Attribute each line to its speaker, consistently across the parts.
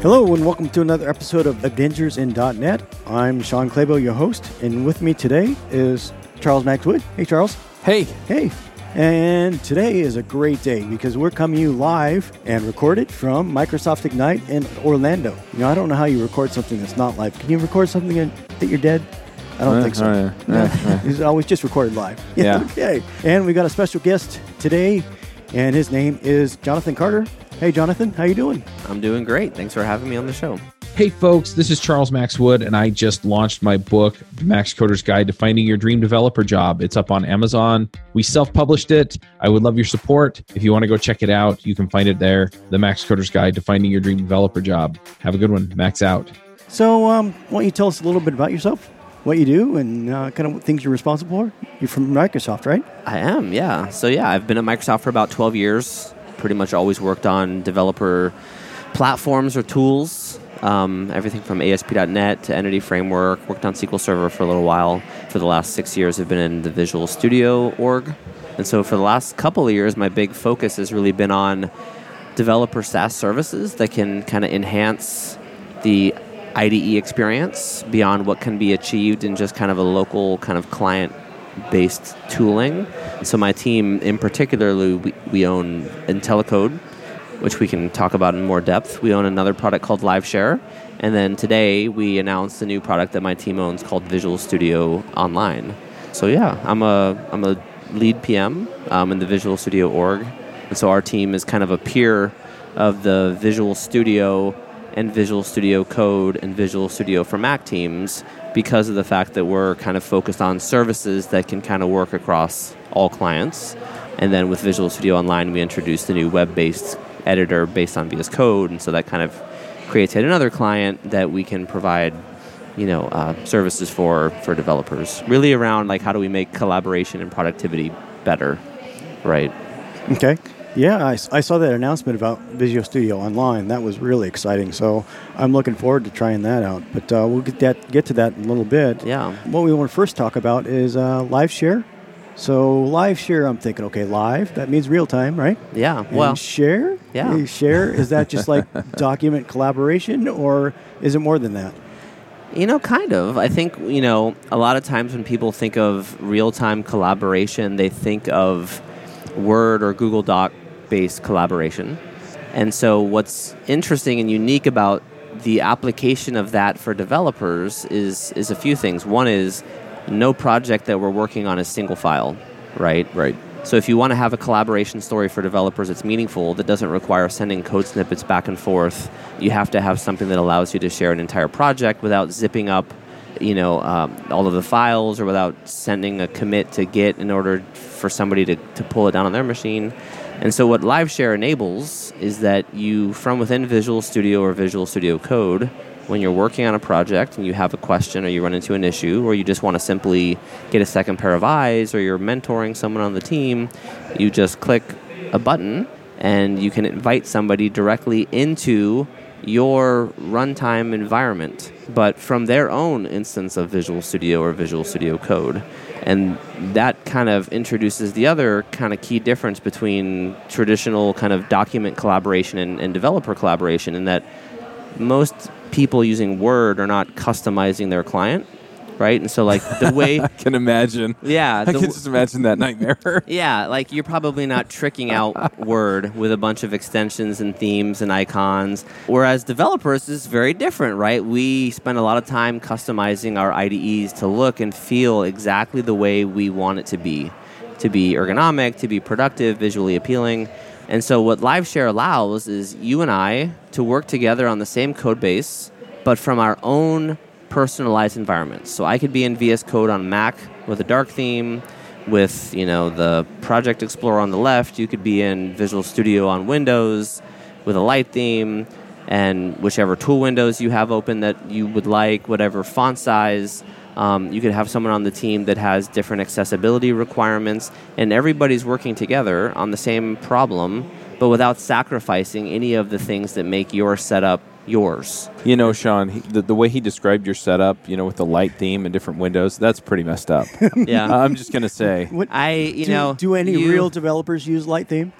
Speaker 1: Hello and welcome to another episode of Adventures in .NET. I'm Shawn Clabough, your host, and with me today is Charles Max Wood. Hey, Charles.
Speaker 2: Hey.
Speaker 1: Hey. And today is a great day because we're coming you live and recorded from Microsoft Ignite in Orlando. You know, I don't know how you record something that's not live. Can you record something that you're dead? I don't
Speaker 2: Uh,
Speaker 1: think so.
Speaker 2: uh, uh, uh.
Speaker 1: It's always just recorded live.
Speaker 2: Yeah.
Speaker 1: okay. And we got a special guest today, and his name is Jonathan Carter. Hey, Jonathan, how you doing?
Speaker 3: I'm doing great. Thanks for having me on the show.
Speaker 2: Hey, folks, this is Charles Max Wood, and I just launched my book, The Max Coder's Guide to Finding Your Dream Developer Job. It's up on Amazon. We self published it. I would love your support. If you want to go check it out, you can find it there The Max Coder's Guide to Finding Your Dream Developer Job. Have a good one. Max out.
Speaker 1: So, um, why don't you tell us a little bit about yourself, what you do, and uh, kind of things you're responsible for? You're from Microsoft, right?
Speaker 3: I am, yeah. So, yeah, I've been at Microsoft for about 12 years. Pretty much always worked on developer platforms or tools. Um, everything from ASP.NET to Entity Framework. Worked on SQL Server for a little while. For the last six years, I've been in the Visual Studio org. And so, for the last couple of years, my big focus has really been on developer SaaS services that can kind of enhance the IDE experience beyond what can be achieved in just kind of a local kind of client based tooling. So my team in particular, we, we own IntelliCode, which we can talk about in more depth. We own another product called LiveShare. And then today we announced a new product that my team owns called Visual Studio Online. So yeah, I'm a, I'm a lead PM um, in the Visual Studio org. And so our team is kind of a peer of the Visual Studio and Visual Studio Code and Visual Studio for Mac teams because of the fact that we're kind of focused on services that can kind of work across all clients. And then with Visual Studio Online, we introduced a new web based editor based on VS Code. And so that kind of creates yet another client that we can provide you know uh, services for for developers really around like how do we make collaboration and productivity better right
Speaker 1: Okay. Yeah, I saw that announcement about Visual Studio Online. That was really exciting. So I'm looking forward to trying that out. But uh, we'll get that get to that in a little bit.
Speaker 3: yeah
Speaker 1: What we want to first talk about is uh, live share. So live share, I'm thinking, okay, live. That means real time, right?
Speaker 3: yeah
Speaker 1: And
Speaker 3: well
Speaker 1: share.
Speaker 3: Yeah.
Speaker 1: Share is that just like document collaboration, or is it more than that?
Speaker 3: You know, kind of. I think, you know, a lot of times when people think of real time collaboration, they think of Word or Google Doc based collaboration. And so, what's interesting and unique about the application of that for developers is, is a few things. One is no project that we're working on is single file, right?
Speaker 2: Right.
Speaker 3: So if you want to have a collaboration story for developers that's meaningful, that doesn't require sending code snippets back and forth, you have to have something that allows you to share an entire project without zipping up, you know, um, all of the files or without sending a commit to Git in order for somebody to, to pull it down on their machine. And so what LiveShare enables is that you, from within Visual Studio or Visual Studio Code, when you're working on a project and you have a question or you run into an issue or you just want to simply get a second pair of eyes or you're mentoring someone on the team, you just click a button and you can invite somebody directly into your runtime environment, but from their own instance of Visual Studio or Visual Studio Code. And that kind of introduces the other kind of key difference between traditional kind of document collaboration and, and developer collaboration in that most people using Word are not customizing their client, right? And so, like, the way,
Speaker 2: I can imagine.
Speaker 3: yeah,
Speaker 2: I
Speaker 3: the
Speaker 2: can just imagine that nightmare.
Speaker 3: yeah, like you're probably not tricking out Word with a bunch of extensions and themes and icons. Whereas developers is very different, right? We spend a lot of time customizing our IDEs to look and feel exactly the way we want it to be to be ergonomic, to be productive, visually appealing. And so, what LiveShare allows is you and I to work together on the same code base, but from our own personalized environments. So, I could be in VS Code on Mac with a dark theme, with you know the Project Explorer on the left. You could be in Visual Studio on Windows with a light theme, and whichever tool windows you have open that you would like, whatever font size. Um, you could have someone on the team that has different accessibility requirements, and everybody's working together on the same problem, but without sacrificing any of the things that make your setup yours.
Speaker 4: You know, Shawn, he, the, the way he described your setup, you know, with the light theme and different windows, that's pretty messed up.
Speaker 3: Yeah.
Speaker 4: I'm just going to say.
Speaker 1: What,
Speaker 3: I, you
Speaker 1: do,
Speaker 3: know,
Speaker 1: do any
Speaker 3: you-
Speaker 1: real developers use light theme?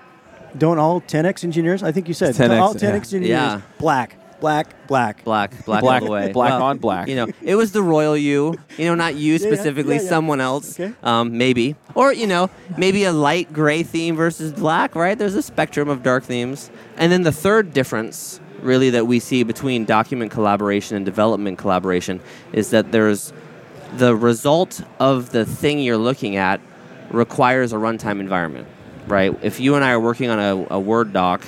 Speaker 1: Don't all 10x engineers? I think you said
Speaker 4: 10X,
Speaker 1: all 10x
Speaker 4: yeah.
Speaker 1: engineers.
Speaker 3: Yeah.
Speaker 1: Black, black, black.
Speaker 3: Black, black,
Speaker 4: Black-
Speaker 3: all the way.
Speaker 4: black on black.
Speaker 3: You know, it was the royal you. You know, not you
Speaker 1: Yeah, yeah,
Speaker 3: specifically,
Speaker 1: yeah, yeah.
Speaker 3: someone else.
Speaker 1: Okay.
Speaker 3: Um, maybe, or you know, maybe a light gray theme versus black. Right? There's a spectrum of dark themes. And then the third difference, really, that we see between document collaboration and development collaboration is that there's the result of the thing you're looking at requires a runtime environment, right? If you and I are working on a, a Word doc,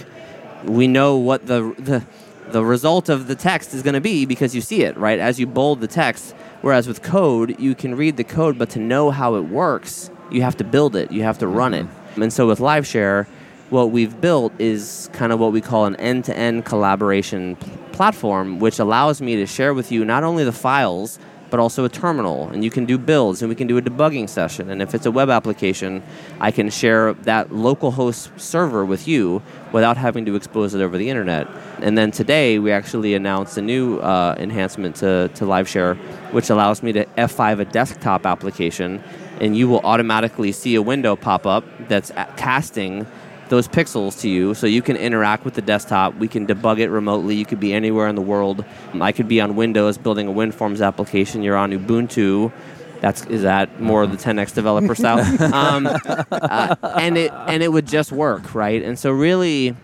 Speaker 3: we know what the the the result of the text is going to be because you see it, right? As you bold the text. Whereas with code, you can read the code, but to know how it works, you have to build it, you have to run it. Mm-hmm. And so with LiveShare, what we've built is kind of what we call an end-to-end collaboration p- platform, which allows me to share with you not only the files but also a terminal. And you can do builds, and we can do a debugging session. And if it's a web application, I can share that local host server with you without having to expose it over the internet. And then today, we actually announced a new uh, enhancement to, to LiveShare, which allows me to F5 a desktop application, and you will automatically see a window pop up that's casting those pixels to you so you can interact with the desktop. We can debug it remotely. You could be anywhere in the world. I could be on Windows building a WinForms application. You're on Ubuntu. That's is that more of the 10x developer style? Um, uh, and it and it would just work, right? And so really,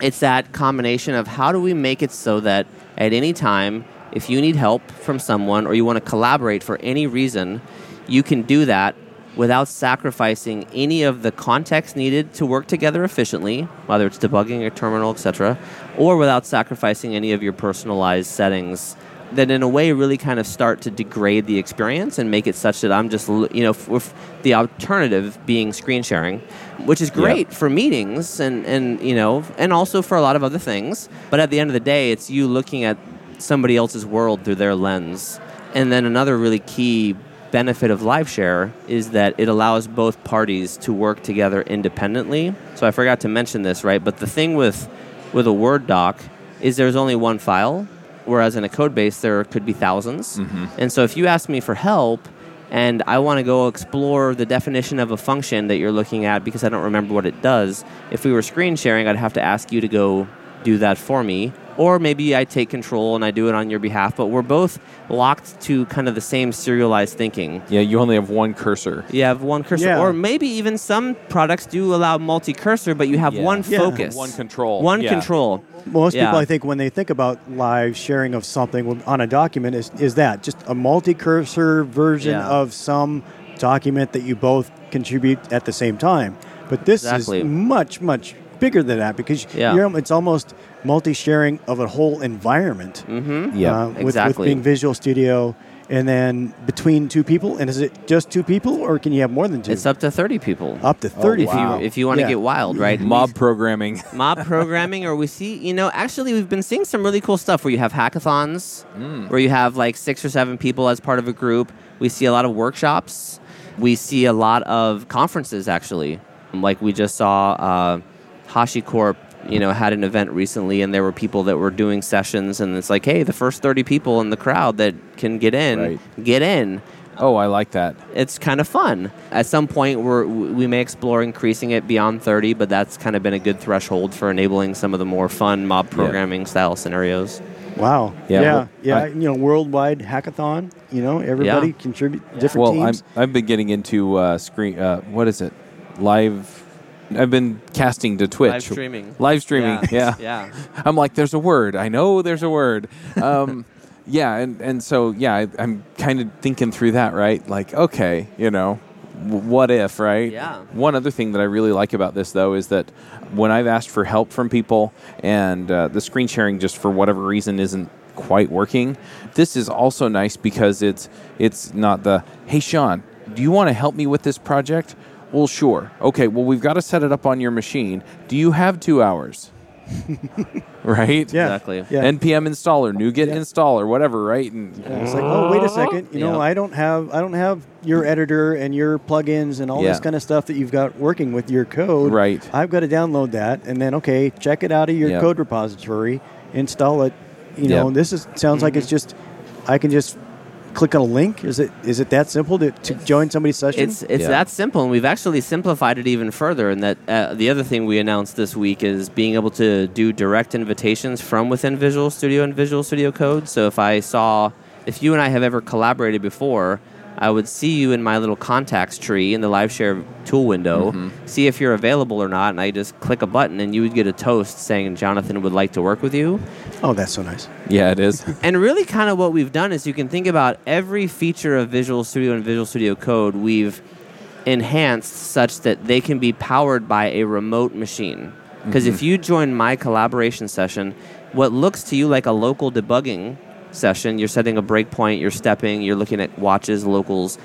Speaker 3: it's that combination of how do we make it so that at any time, if you need help from someone or you want to collaborate for any reason, you can do that without sacrificing any of the context needed to work together efficiently, whether it's debugging a terminal, etc., or without sacrificing any of your personalized settings that in a way really kind of start to degrade the experience and make it such that I'm just, you know, with the alternative being screen sharing, which is great for meetings and, and, you know, and also for a lot of other things. But at the end of the day, it's you looking at somebody else's world through their lens. And then another really key benefit of live share is that it allows both parties to work together independently. So I forgot to mention this, right? But the thing with with a Word doc is there's only one file, whereas in a code base there could be 1000s mm-hmm. And so if you ask me for help and I want to go explore the definition of a function that you're looking at because I don't remember what it does, if we were screen sharing, I'd have to ask you to go do that for me. Or maybe I take control and I do it on your behalf, but we're both locked to kind of the same serialized thinking.
Speaker 4: Yeah, you only have one cursor.
Speaker 3: You have one cursor,
Speaker 1: Yeah.
Speaker 3: or maybe even some products do allow multi-cursor, but you have
Speaker 4: Yeah.
Speaker 3: one
Speaker 1: Yeah.
Speaker 3: focus,
Speaker 4: One control.
Speaker 3: one
Speaker 4: Yeah.
Speaker 3: control.
Speaker 1: Most
Speaker 3: Yeah.
Speaker 1: people, I think, when they think about live sharing of something on a document, is, is that just a multi-cursor version
Speaker 3: Yeah.
Speaker 1: of some document that you both contribute at the same time. But this
Speaker 3: Exactly.
Speaker 1: is much, much bigger than that because
Speaker 3: Yeah.
Speaker 1: you're, it's almost multi-sharing of a whole environment.
Speaker 3: Mm-hmm.
Speaker 4: Yeah.
Speaker 1: uh, with, with being Visual Studio, and then between two people. And is it just two people, or can you have more than two?
Speaker 3: It's up to thirty people.
Speaker 1: Up to thirty
Speaker 3: if you if you want to
Speaker 1: Yeah.
Speaker 3: get wild, right?
Speaker 4: Mob programming.
Speaker 3: mob programming or we see you know actually we've been seeing some really cool stuff where you have hackathons where you have like six or seven people as part of a group we see a lot of workshops we see a lot of conferences actually like we just saw uh, HashiCorp you know had an event recently and there were people that were doing sessions and it's like hey the first 30 people in the crowd that can get in
Speaker 4: Right.
Speaker 3: get in
Speaker 4: Oh, I like that.
Speaker 3: it's kind of fun. At some point, we're, we may explore increasing it beyond 30, but that's kind of been a good threshold for enabling some of the more fun mob programming style scenarios.
Speaker 1: Wow.
Speaker 4: Yeah,
Speaker 1: Yeah.
Speaker 4: well,
Speaker 1: Yeah.
Speaker 4: I-
Speaker 1: you know, worldwide hackathon. You know, everybody
Speaker 3: Yeah.
Speaker 1: contribute different
Speaker 4: well, I'm,
Speaker 1: teams.
Speaker 4: I've been getting into uh, screen. Uh, what is it? Live. I've been casting to Twitch.
Speaker 3: Live streaming.
Speaker 4: Live streaming. Yeah.
Speaker 3: Yeah.
Speaker 4: I'm like, there's a word. I know there's a word. Um, yeah, and, and so yeah, I, I'm kind of thinking through that, right? Like, okay, you know, w- what if, right?
Speaker 3: Yeah.
Speaker 4: One other thing that I really like about this, though, is that when I've asked for help from people and uh, the screen sharing just for whatever reason isn't quite working, this is also nice because it's it's not the hey Shawn, do you want to help me with this project? Well, sure. Okay. Well, we've got to set it up on your machine. Do you have two hours? right.
Speaker 1: yeah.
Speaker 3: Exactly.
Speaker 1: Yeah.
Speaker 4: npm installer NuGet
Speaker 1: Yeah.
Speaker 4: installer whatever right and
Speaker 1: And it's like, oh, wait a second. You know,
Speaker 3: Yeah.
Speaker 1: I don't have I don't have your editor and your plugins and all this kind of stuff that you've got working with your code.
Speaker 4: Right.
Speaker 1: I've got to download that and then okay, check it out of your
Speaker 4: Yeah.
Speaker 1: code repository, install it, You know,
Speaker 4: Yep.
Speaker 1: this is sounds like it's just I can just click on a link. Is it is it that simple to, to join somebody's session?
Speaker 3: It's it's
Speaker 4: Yeah.
Speaker 3: that simple, and we've actually simplified it even further. And that uh, the other thing we announced this week is being able to do direct invitations from within Visual Studio and Visual Studio Code. So if I saw, if you and I have ever collaborated before, I would see you in my little contacts tree in the live share tool window, mm-hmm. see if you're available or not, and I just click a button, and you would get a toast saying Jonathan would like to work with you.
Speaker 1: oh, that's so nice.
Speaker 4: Yeah, it is.
Speaker 3: And really, kind of what we've done is you can think about every feature of Visual Studio and Visual Studio Code we've enhanced such that they can be powered by a remote machine. Because if mm-hmm. you join my collaboration session, what looks to you like a local debugging session, you're setting a breakpoint, you're stepping, you're looking at watches, locals,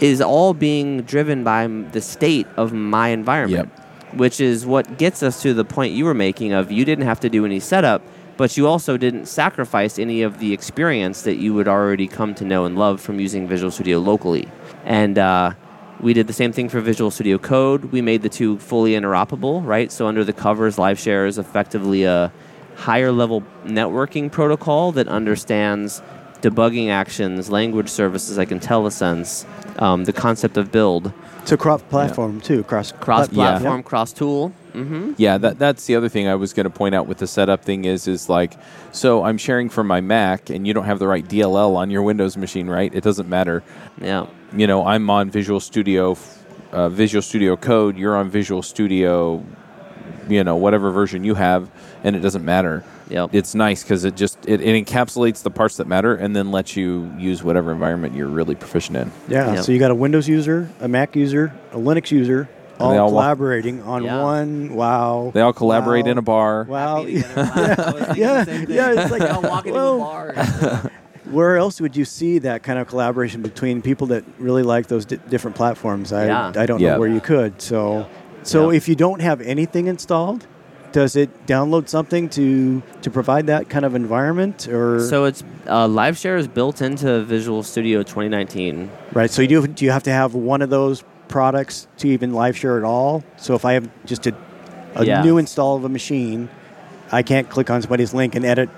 Speaker 3: is all being driven by the state of my environment, which is what gets us to the point you were making of you didn't have to do any setup, but you also didn't sacrifice any of the experience that you would already come to know and love from using Visual Studio locally. And uh, we did the same thing for Visual Studio Code. We made the two fully interoperable, right? So under the covers, live share is effectively a higher level networking protocol that understands debugging actions, language services like IntelliSense, um, the concept of build,
Speaker 1: So cross platform too, cross
Speaker 3: cross
Speaker 1: plat-
Speaker 3: platform, cross tool. hmm
Speaker 4: Yeah, that that's the other thing I was going to point out with the setup thing is is like so I'm sharing from my Mac and you don't have the right DLL on your Windows machine, right? It doesn't matter.
Speaker 3: Yeah.
Speaker 4: You know, I'm on Visual Studio uh, Visual Studio Code, you're on Visual Studio you know, whatever version you have and it doesn't matter.
Speaker 3: Yep.
Speaker 4: It's nice cuz it just it, it encapsulates the parts that matter and then lets you use whatever environment you're really proficient in.
Speaker 1: Yeah.
Speaker 3: Yep.
Speaker 1: So you got a Windows user, a Mac user, a Linux user, all,
Speaker 4: all
Speaker 1: collaborating on
Speaker 3: Yeah.
Speaker 1: one. Wow.
Speaker 4: They all collaborate
Speaker 1: Wow.
Speaker 4: in a bar.
Speaker 1: Wow.
Speaker 3: Happy together, laugh. I was thinking
Speaker 1: Yeah,
Speaker 3: the same thing.
Speaker 1: yeah, it's like,
Speaker 3: I'll walk into
Speaker 1: whoa.
Speaker 3: a bar.
Speaker 1: Where else would you see that kind of collaboration between people that really like those di- different platforms? I,
Speaker 3: Yeah.
Speaker 1: I don't
Speaker 4: Yeah.
Speaker 1: know where you could. So, so if you don't have anything installed, does it download something to to provide that kind of environment or
Speaker 3: So it's uh, LiveShare is built into Visual Studio 2019.
Speaker 1: right? So you do do you have to have one of those products to even live share at all? So if I have just a, a
Speaker 3: Yeah.
Speaker 1: new install of a machine, I can't click on somebody's link and edit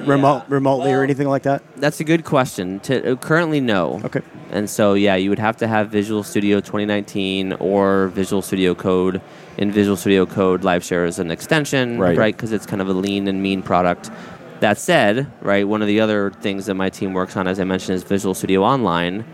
Speaker 1: remote remotely or anything like that.
Speaker 3: That's a good question. To, uh, currently, no.
Speaker 1: Okay.
Speaker 3: And so, yeah, you would have to have Visual Studio 2019 or Visual Studio Code. In Visual Studio Code, LiveShare is an extension,
Speaker 4: Right.
Speaker 3: right? Because it's kind of a lean and mean product. That said, right, one of the other things that my team works on, as I mentioned, is Visual Studio Online,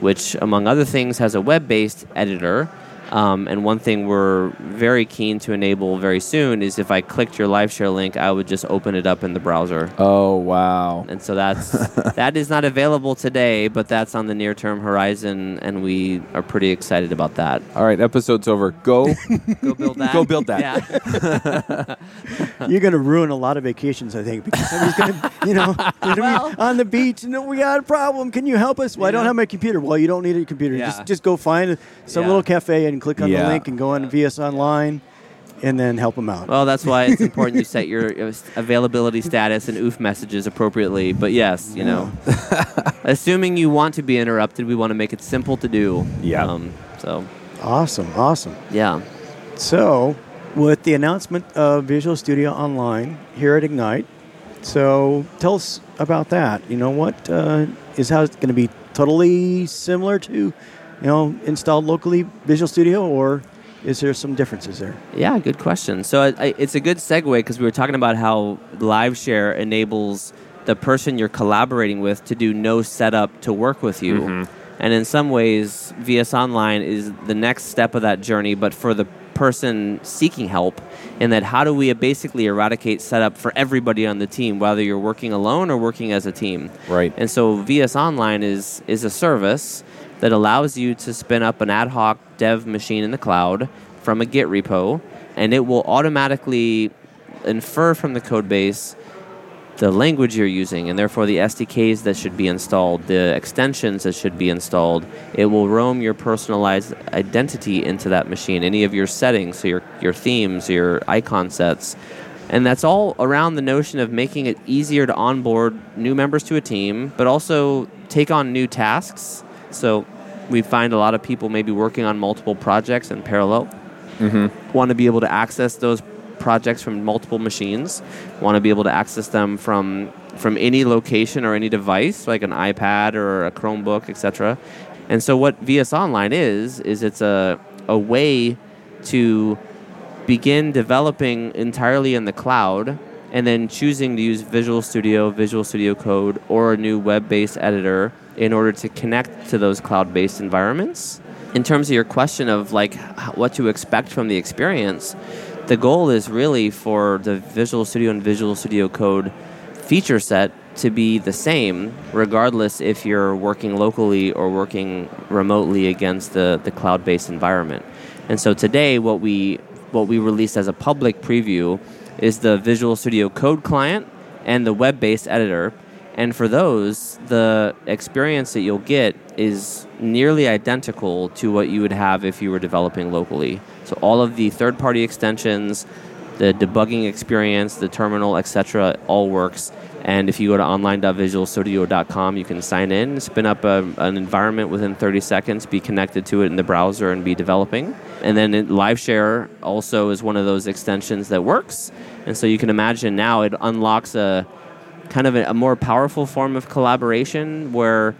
Speaker 3: which, among other things, has a web based editor. Um, and one thing we're very keen to enable very soon is if I clicked your live share link, I would just open it up in the browser.
Speaker 4: Oh, wow.
Speaker 3: And so that's that is not available today, but that's on the near term horizon, and we are pretty excited about that.
Speaker 4: All right, episode's over. Go.
Speaker 3: Go build that.
Speaker 4: Go build that.
Speaker 3: Yeah.
Speaker 1: You're going to ruin a lot of vacations, I think, because somebody's going to, you know, gonna be on the beach. No, we got a problem. Can you help us? Well, I don't have my computer. Well, you don't need a computer.
Speaker 3: Yeah.
Speaker 1: Just just go find some
Speaker 3: Yeah.
Speaker 1: little cafe and click on
Speaker 4: Yeah.
Speaker 1: the link and go on VS Online, and then help them out.
Speaker 3: Well, that's why it's important you set your uh, availability status and OOF messages appropriately. But yes, you know, assuming you want to be interrupted, we want to make it simple to do.
Speaker 4: Yeah.
Speaker 3: Um, so
Speaker 1: awesome, awesome.
Speaker 3: yeah.
Speaker 1: So, with the announcement of Visual Studio Online here at Ignite, so tell us about that. You know, what uh, is how it's going to be totally similar to, you know, installed locally Visual Studio, or is there some differences there?
Speaker 3: Yeah, good question. So I, I, it's a good segue because we were talking about how LiveShare enables the person you're collaborating with to do no setup to work with you. Mm-hmm. And in some ways, VS Online is the next step of that journey, but for the person seeking help, in that how do we basically eradicate setup for everybody on the team, whether you're working alone or working as a team.
Speaker 4: Right.
Speaker 3: And so VS Online is is a service that allows you to spin up an ad hoc dev machine in the cloud from a Git repo, and it will automatically infer from the code base the language you're using, and therefore the SDKs that should be installed, the extensions that should be installed. It will roam your personalized identity into that machine, any of your settings, so your, your themes, your icon sets. And that's all around the notion of making it easier to onboard new members to a team, but also take on new tasks. So we find a lot of people maybe working on multiple projects in parallel mm-hmm. want to be able to access those projects from multiple machines. Want to be able to access them from from any location or any device, like an iPad or a Chromebook, etc. And so, what VS Online is is it's a a way to begin developing entirely in the cloud and then choosing to use Visual Studio, Visual Studio Code, or a new web based editor in order to connect to those cloud based environments. In terms of your question of like what to expect from the experience, the goal is really for the Visual Studio and Visual Studio Code feature set to be the same, regardless if you're working locally or working remotely against the, the cloud based environment. And so today, what we what we released as a public preview is the Visual Studio Code client and the web based editor. And for those, the experience that you'll get is nearly identical to what you would have if you were developing locally. So all of the third party extensions, the debugging experience, the terminal, etc., all works. And if you go to online.visualstudio.com, you can sign in, spin up a, an environment within 30 seconds, be connected to it in the browser, and be developing. And then LiveShare also is one of those extensions that works. And so you can imagine now it unlocks a kind of a, a more powerful form of collaboration where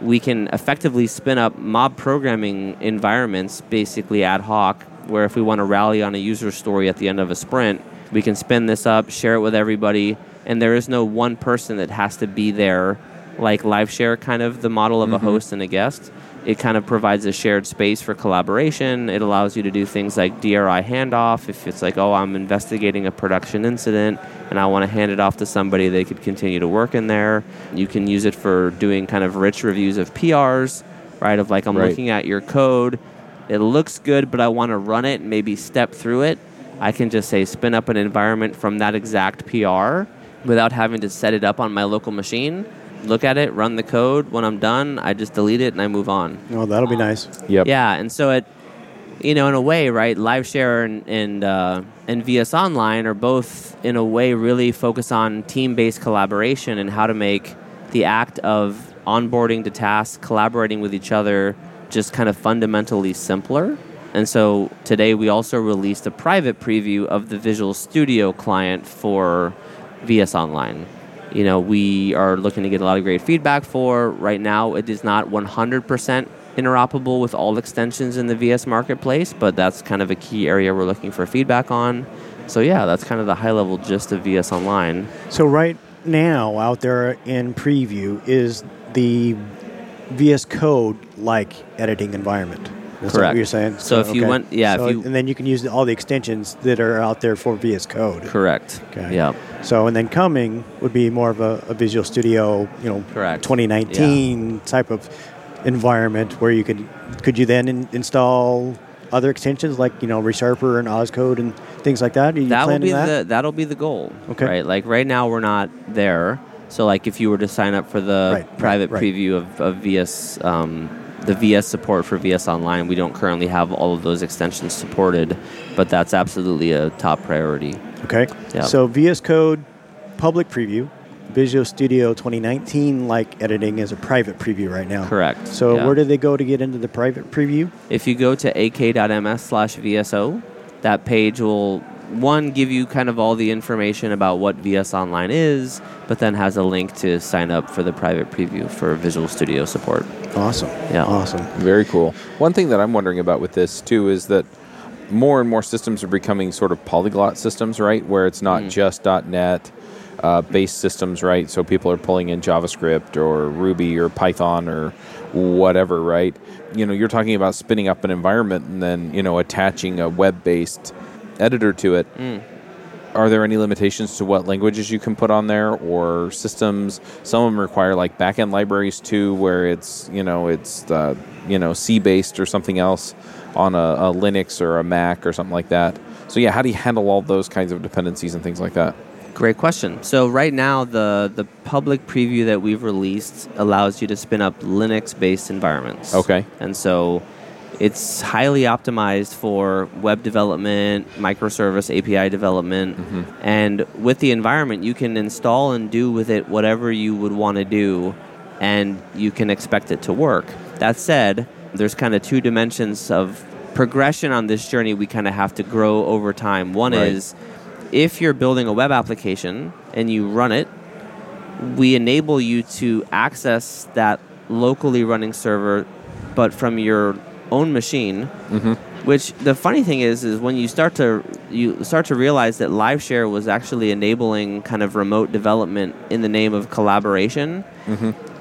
Speaker 3: we can effectively spin up mob programming environments basically ad hoc where if we want to rally on a user story at the end of a sprint we can spin this up share it with everybody and there is no one person that has to be there like live share kind of the model of mm-hmm. a host and a guest it kind of provides a shared space for collaboration. It allows you to do things like dri handoff. If it's like oh i'm investigating a production incident and i want to hand it off to somebody they could continue to work in there. You can use it for doing kind of rich reviews of prs right of like i'm right. looking at your code. It looks good but i want to run it and maybe step through it. I can just say spin up an environment from that exact pr without having to set it up on my local machine. Look at it, run the code. When I'm done, I just delete it and I move on.
Speaker 1: Oh, that'll be nice.
Speaker 4: Yep.
Speaker 3: Yeah, and so it, you know, in a way, right? LiveShare and and, uh, and VS Online are both, in a way, really focus on team-based collaboration and how to make the act of onboarding to tasks, collaborating with each other, just kind of fundamentally simpler. And so today we also released a private preview of the Visual Studio client for VS Online. You know, we are looking to get a lot of great feedback for. Right now, it is not 100% interoperable with all extensions in the VS marketplace, but that's kind of a key area we're looking for feedback on. So, yeah, that's kind of the high level gist of VS Online.
Speaker 1: So, right now, out there in preview, is the VS Code like editing environment. That's
Speaker 3: Correct.
Speaker 1: what you're saying.
Speaker 3: So, if you went, yeah,
Speaker 1: so,
Speaker 3: if you,
Speaker 1: and then you can use all the extensions that are out there for VS Code.
Speaker 3: Correct.
Speaker 1: Okay.
Speaker 3: Yeah.
Speaker 1: So and then coming would be more of a, a Visual Studio, you know,
Speaker 3: Correct.
Speaker 1: 2019 yeah. type of environment where you could could you then in, install other extensions like you know ReSharper and OzCode and things like that?
Speaker 3: that will be
Speaker 1: that?
Speaker 3: the that'll be the goal.
Speaker 1: Okay.
Speaker 3: Right. Like right now we're not there. So like if you were to sign up for the
Speaker 1: right,
Speaker 3: private
Speaker 1: right.
Speaker 3: preview of, of VS um, the VS support for VS Online. We don't currently have all of those extensions supported, but that's absolutely a top priority.
Speaker 1: Okay.
Speaker 3: Yeah.
Speaker 1: So VS Code public preview, Visual Studio 2019 like editing is a private preview right now.
Speaker 3: Correct.
Speaker 1: So yeah. where do they go to get into the private preview?
Speaker 3: If you go to aka.ms slash VSO, that page will one give you kind of all the information about what VS Online is, but then has a link to sign up for the private preview for Visual Studio support.
Speaker 1: Awesome.
Speaker 3: Yeah.
Speaker 1: Awesome.
Speaker 4: Very cool. One thing that I'm wondering about with this too is that more and more systems are becoming sort of polyglot systems, right? Where it's not mm. just .NET uh, based systems, right? So people are pulling in JavaScript or Ruby or Python or whatever, right? You know, you're talking about spinning up an environment and then you know attaching a web based editor to it.
Speaker 3: Mm.
Speaker 4: Are there any limitations to what languages you can put on there or systems? Some of them require like backend libraries too, where it's you know it's uh, you know C based or something else on a, a Linux or a Mac or something like that. So yeah, how do you handle all those kinds of dependencies and things like that?
Speaker 3: Great question. So right now, the the public preview that we've released allows you to spin up Linux-based environments.
Speaker 4: Okay.
Speaker 3: And so it's highly optimized for web development, microservice API development,
Speaker 4: mm-hmm.
Speaker 3: and with the environment, you can install and do with it whatever you would want to do, and you can expect it to work. That said, there's kind of two dimensions of progression on this journey we kind of have to grow over time. One
Speaker 4: right.
Speaker 3: is if you're building a web application and you run it, we enable you to access that locally running server, but from your own machine. Which the funny thing is, is when you start to you start to realize that LiveShare was actually enabling kind of remote development in the name of collaboration.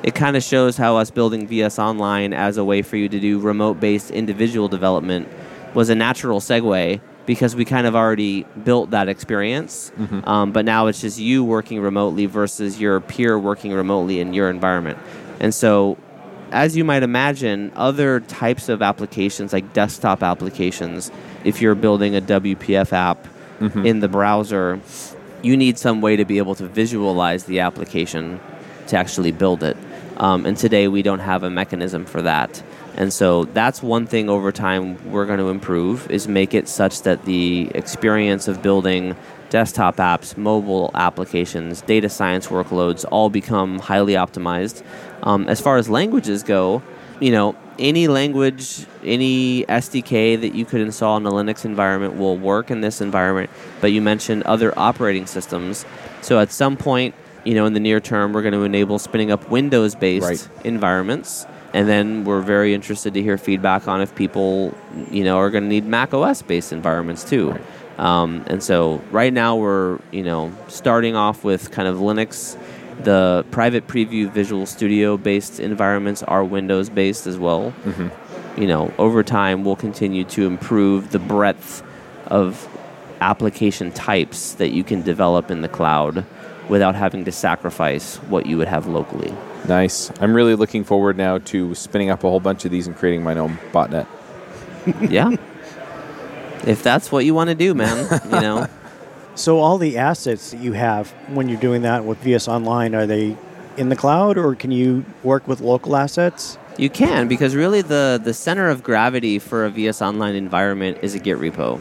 Speaker 3: It kind of shows how us building VS Online as a way for you to do remote-based individual development was a natural segue because we kind of already built that experience. Um, but now it's just you working remotely versus your peer working remotely in your environment. And so, as you might imagine, other types of applications like desktop applications, if you're building a WPF app in the browser, you need some way to be able to visualize the application to actually build it. Um, and today we don't have a mechanism for that. And so that's one thing over time we're going to improve is make it such that the experience of building desktop apps, mobile applications, data science workloads all become highly optimized. Um, as far as languages go, you know, any language, any SDK that you could install in a Linux environment will work in this environment. But you mentioned other operating systems. So at some point, you know, in the near term, we're going to enable spinning up Windows-based
Speaker 4: Right.
Speaker 3: environments, and then we're very interested to hear feedback on if people, you know, are going to need Mac OS-based environments too. Um, and so right now we're, you know, starting off with kind of Linux. The private preview Visual Studio-based environments are Windows-based as well. You know, over time we'll continue to improve the breadth of application types that you can develop in the cloud without having to sacrifice what you would have locally.
Speaker 4: Nice. I'm really looking forward now to spinning up a whole bunch of these and creating my own botnet.
Speaker 3: yeah. If that's what you want to do, man, you know.
Speaker 1: So all the assets that you have when you're doing that with VS Online, are they in the cloud or can you work with local assets?
Speaker 3: You can because really the the center of gravity for a VS Online environment is a Git repo,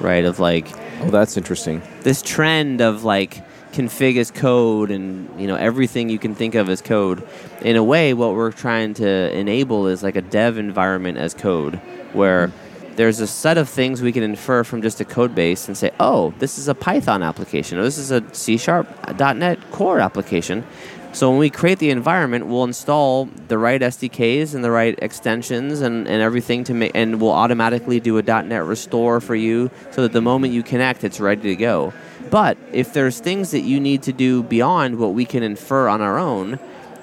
Speaker 3: right? Of like
Speaker 4: Oh, that's interesting.
Speaker 3: this trend of like config as code and you know everything you can think of as code. In a way, what we're trying to enable is like a dev environment as code, where there's a set of things we can infer from just a code base and say, oh, this is a Python application, or this is a C Sharp uh, .NET Core application. So when we create the environment, we'll install the right SDKs and the right extensions and, and everything to make, and we'll automatically do a .NET restore for you, so that the moment you connect, it's ready to go. But if there's things that you need to do beyond what we can infer on our own,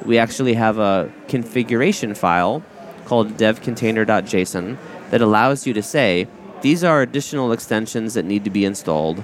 Speaker 3: we actually have a configuration file called devcontainer.json that allows you to say, these are additional extensions that need to be installed.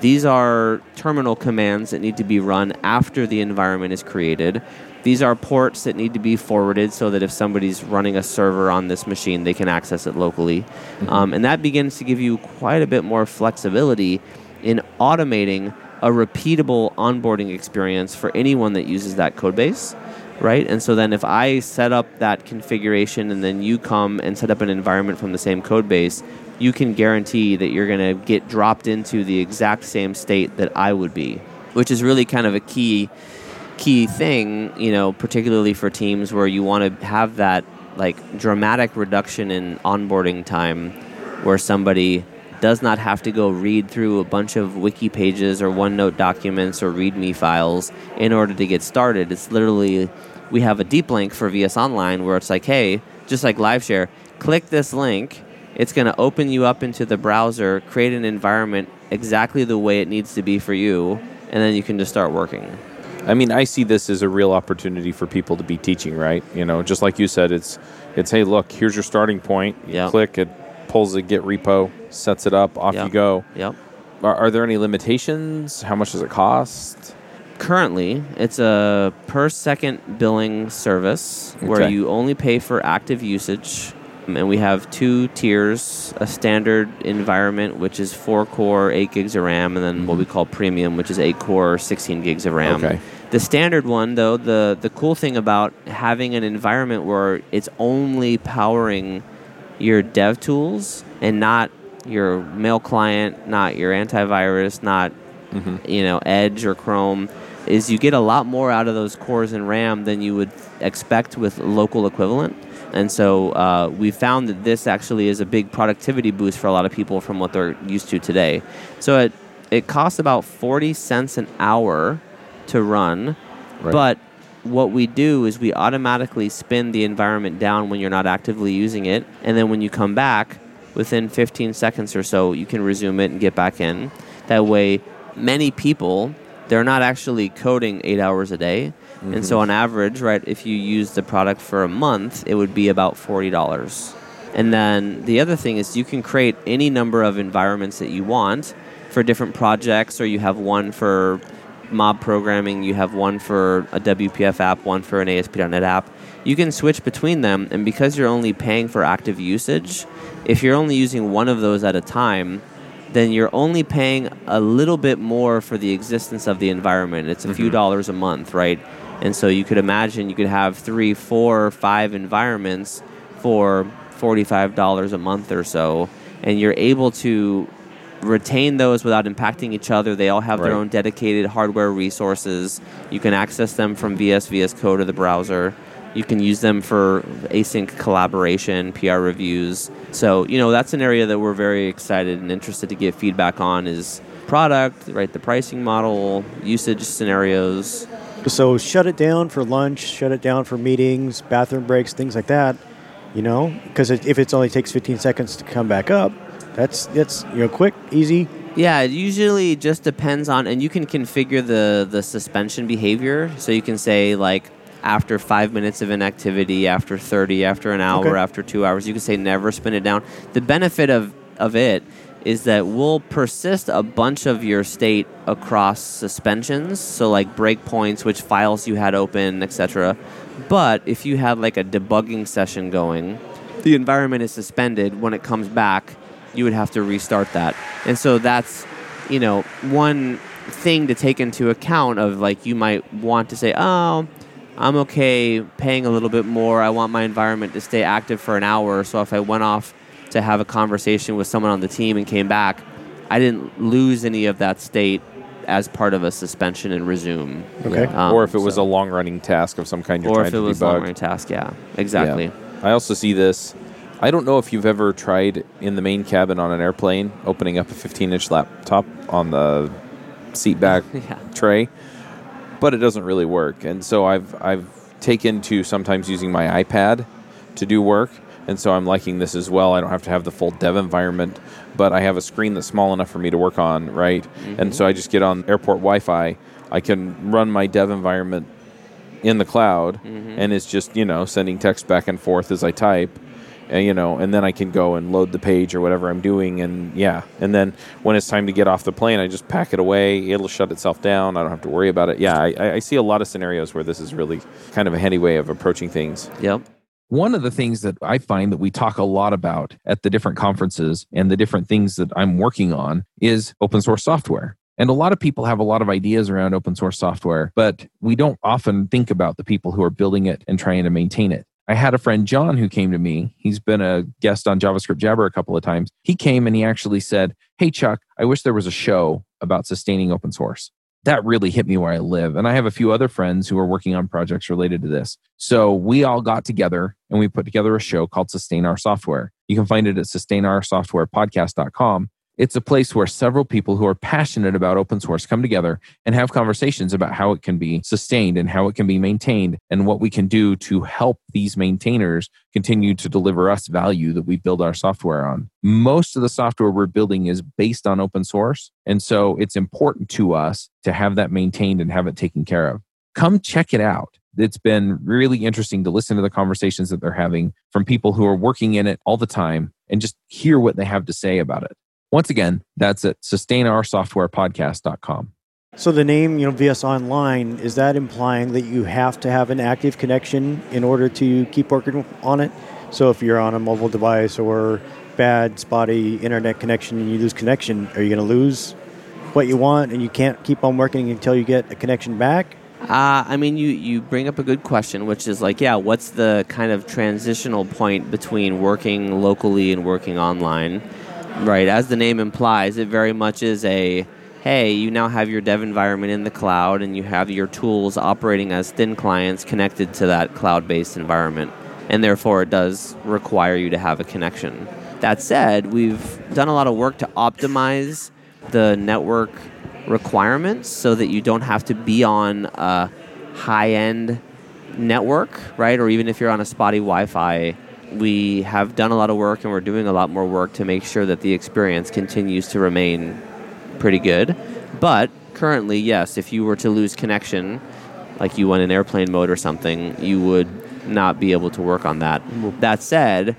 Speaker 3: These are terminal commands that need to be run after the environment is created. These are ports that need to be forwarded so that if somebody's running a server on this machine, they can access it locally. Um, and that begins to give you quite a bit more flexibility in automating a repeatable onboarding experience for anyone that uses that code base right? And so then if I set up that configuration and then you come and set up an environment from the same code base, you can guarantee that you're going to get dropped into the exact same state that I would be, which is really kind of a key key thing, you know, particularly for teams where you want to have that like dramatic reduction in onboarding time where somebody does not have to go read through a bunch of wiki pages or OneNote documents or README files in order to get started. It's literally, we have a deep link for VS Online where it's like, hey, just like LiveShare, click this link. It's going to open you up into the browser, create an environment exactly the way it needs to be for you, and then you can just start working.
Speaker 4: I mean, I see this as a real opportunity for people to be teaching, right? You know, just like you said, it's it's hey, look, here's your starting point. You
Speaker 3: Yeah.
Speaker 4: click it, pulls a Git repo, sets it up, off
Speaker 3: Yeah.
Speaker 4: you go.
Speaker 3: Yep.
Speaker 4: Are, are there any limitations? How much does it cost?
Speaker 3: Currently, it's a per second billing service where you only pay for active usage. And we have two tiers a standard environment, which is four core, eight gigs of RAM, and then what we mm-hmm. call premium, which is eight core, 16 gigs of RAM.
Speaker 4: Okay.
Speaker 3: The standard one, though, the, the cool thing about having an environment where it's only powering your dev tools and not your mail client, not your antivirus, not you know Edge or Chrome, is you get a lot more out of those cores and RAM than you would expect with local equivalent. And so uh, we found that this actually is a big productivity boost for a lot of people from what they're used to today. So it it costs about 40 cents an hour to run,
Speaker 4: Right.
Speaker 3: but what we do is we automatically spin the environment down when you're not actively using it, and then when you come back, within 15 seconds or so, you can resume it and get back in. That way, many people they're not actually coding eight hours a day, and so mm-hmm. on average, right, if you use the product for a month, it would be about forty dollars. And then the other thing is you can create any number of environments that you want for different projects, or you have one for mob programming, you have one for a WPF app, one for an ASP.NET app. You can switch between them, and because you're only paying for active usage, if you're only using one of those at a time, then you're only paying a little bit more for the existence of the environment. It's a few mm-hmm. dollars a month, right? And so you could imagine you could have three, four, five environments for $45 a month or so, and you're able to retain those without impacting each other. They all have their own dedicated hardware resources. You can access them from VS VS Code or the browser. You can use them for async collaboration, PR reviews. So, you know, that's an area that we're very excited and interested to get feedback on is product, right, the pricing model, usage scenarios.
Speaker 1: So shut it down for lunch, shut it down for meetings, bathroom breaks, things like that. You know, because if it only takes 15 seconds to come back up, that's that's you know quick, easy.
Speaker 3: Yeah, it usually just depends on, and you can configure the the suspension behavior. So you can say like after five minutes of inactivity, after thirty, after an hour,
Speaker 1: Okay.
Speaker 3: after two hours. You can say never spin it down. The benefit of of it is that we'll persist a bunch of your state across suspensions. So like breakpoints, which files you had open, etc. But if you had like a debugging session going, the environment is suspended. When it comes back, you would have to restart that. And so that's, you know, one thing to take into account of like you might want to say, oh, I'm okay paying a little bit more. I want my environment to stay active for an hour. So if I went off to have a conversation with someone on the team and came back, I didn't lose any of that state as part of a suspension and resume.
Speaker 1: Okay.
Speaker 3: Um,
Speaker 4: or if it was
Speaker 3: so-
Speaker 4: a long running task of some kind you're
Speaker 3: or
Speaker 4: trying
Speaker 3: if it was
Speaker 4: debug.
Speaker 3: long running task, yeah, exactly.
Speaker 4: Yeah. I also see this. I don't know if you've ever tried in the main cabin on an airplane opening up a 15 inch laptop on the seat back
Speaker 3: Yeah.
Speaker 4: tray, but it doesn't really work. And so I've I've taken to sometimes using my iPad to do work, and so I'm liking this as well. I don't have to have the full dev environment, but I have a screen that's small enough for me to work on, right? And mm-hmm. so I just get on airport Wi-Fi. I can run my dev environment in the cloud, mm-hmm. and it's just you know sending text back and forth as I type. And, you know, and then I can go and load the page or whatever I'm doing, and yeah, and then when it's time to get off the plane, I just pack it away. It'll shut itself down. I don't have to worry about it. Yeah, I, I- I see a lot of scenarios where this is really kind of a handy way of approaching things.
Speaker 3: Yep.
Speaker 2: One of the things that I find that we talk a lot about at the different conferences and the different things that I'm working on is open source software. And a lot of people have a lot of ideas around open source software, but we don't often think about the people who are building it and trying to maintain it. I had a friend, John, who came to me. He's been a guest on JavaScript Jabber a couple of times. He came and he actually said, Hey, Chuck, I wish there was a show about sustaining open source that really hit me where I live. And I have a few other friends who are working on projects related to this. So we all got together and we put together a show called Sustain Our Software. You can find it at sustainoursoftwarepodcast.com. It's a place where several people who are passionate about open source come together and have conversations about how it can be sustained and how it can be maintained and what we can do to help these maintainers continue to deliver us value that we build our software on. Most of the software we're building is based on open source. And so it's important to us to have that maintained and have it taken care of. Come check it out. It's been really interesting to listen to the conversations that they're having from people who are working in it all the time and just hear what they have to say about it. Once again, that's at sustainoursoftwarepodcast.com.
Speaker 1: So the name, you know, VS Online, is that implying that you have to have an active connection in order to keep working on it? So if you're on a mobile device or bad, spotty internet connection and you lose connection, are you going to lose what you want and you can't keep on working until you get a connection back?
Speaker 3: Uh, I mean, you, you bring up a good question, which is like, yeah, what's the kind of transitional point between working locally and working online? Right, as the name implies, it very much is a hey, you now have your dev environment in the cloud and you have your tools operating as thin clients connected to that cloud based environment. And therefore, it does require you to have a connection. That said, we've done a lot of work to optimize the network requirements so that you don't have to be on a high end network, right? Or even if you're on a spotty Wi Fi, we have done a lot of work and we're doing a lot more work to make sure that the experience continues to remain pretty good. But currently, yes, if you were to lose connection, like you went in airplane mode or something, you would not be able to work on that. Mm-hmm. That said,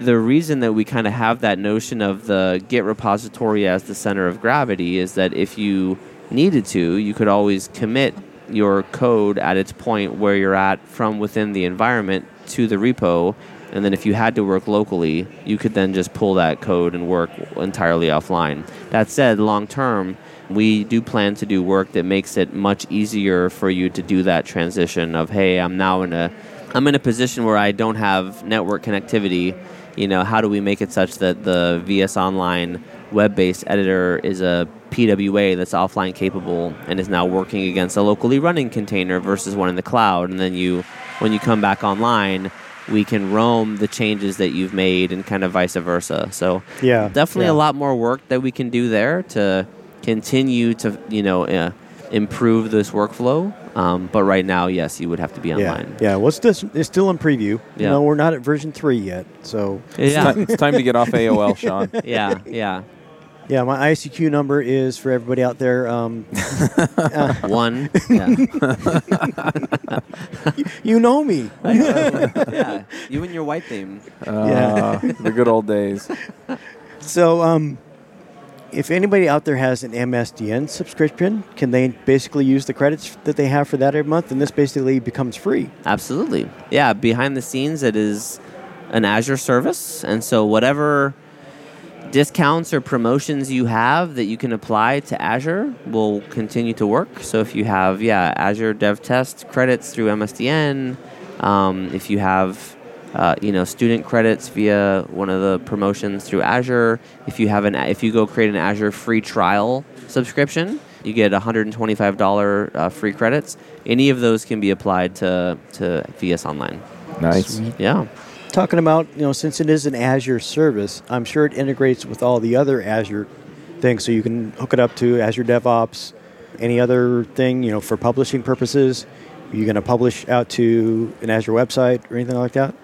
Speaker 3: the reason that we kind of have that notion of the Git repository as the center of gravity is that if you needed to, you could always commit your code at its point where you're at from within the environment to the repo. And then if you had to work locally, you could then just pull that code and work entirely offline. That said, long term, we do plan to do work that makes it much easier for you to do that transition of, hey, I'm now in a I'm in a position where I don't have network connectivity. You know, how do we make it such that the VS Online web-based editor is a PWA that's offline capable and is now working against a locally running container versus one in the cloud. And then you, when you come back online, we can roam the changes that you've made and kind of vice versa. So
Speaker 1: Yeah,
Speaker 3: definitely
Speaker 1: yeah.
Speaker 3: a lot more work that we can do there to continue to you know uh, improve this workflow. Um, but right now, yes, you would have to be online.
Speaker 1: yeah. Well, it's, just, it's still in preview. You
Speaker 3: Yeah.
Speaker 1: know, we're not at version three yet. So,
Speaker 3: Yeah,
Speaker 4: it's time to get off AOL, Shawn.
Speaker 3: yeah, yeah.
Speaker 1: Yeah, my ICQ number is for everybody out there. Um,
Speaker 3: One, yeah.
Speaker 1: you know me.
Speaker 3: yeah. You and your white theme.
Speaker 4: Uh, the good old days.
Speaker 1: So, um, if anybody out there has an MSDN subscription, can they basically use the credits that they have for that every month? And this basically becomes free.
Speaker 3: Absolutely. Yeah, behind the scenes, it is an Azure service. And so, whatever discounts or promotions you have that you can apply to Azure will continue to work. So, if you have, yeah, Azure Dev Test credits through MSDN, um, if you have uh, you know, student credits via one of the promotions through Azure. If you have an, if you go create an Azure free trial subscription, you get $125 uh, free credits. Any of those can be applied to to VS Online.
Speaker 4: Nice.
Speaker 3: Yeah,
Speaker 1: Talking about, you know, since it is an Azure service, I'm sure it integrates with all the other Azure things. So you can hook it up to Azure DevOps, any other thing, you know, for publishing purposes. Are you going to publish out to an Azure website or anything like that?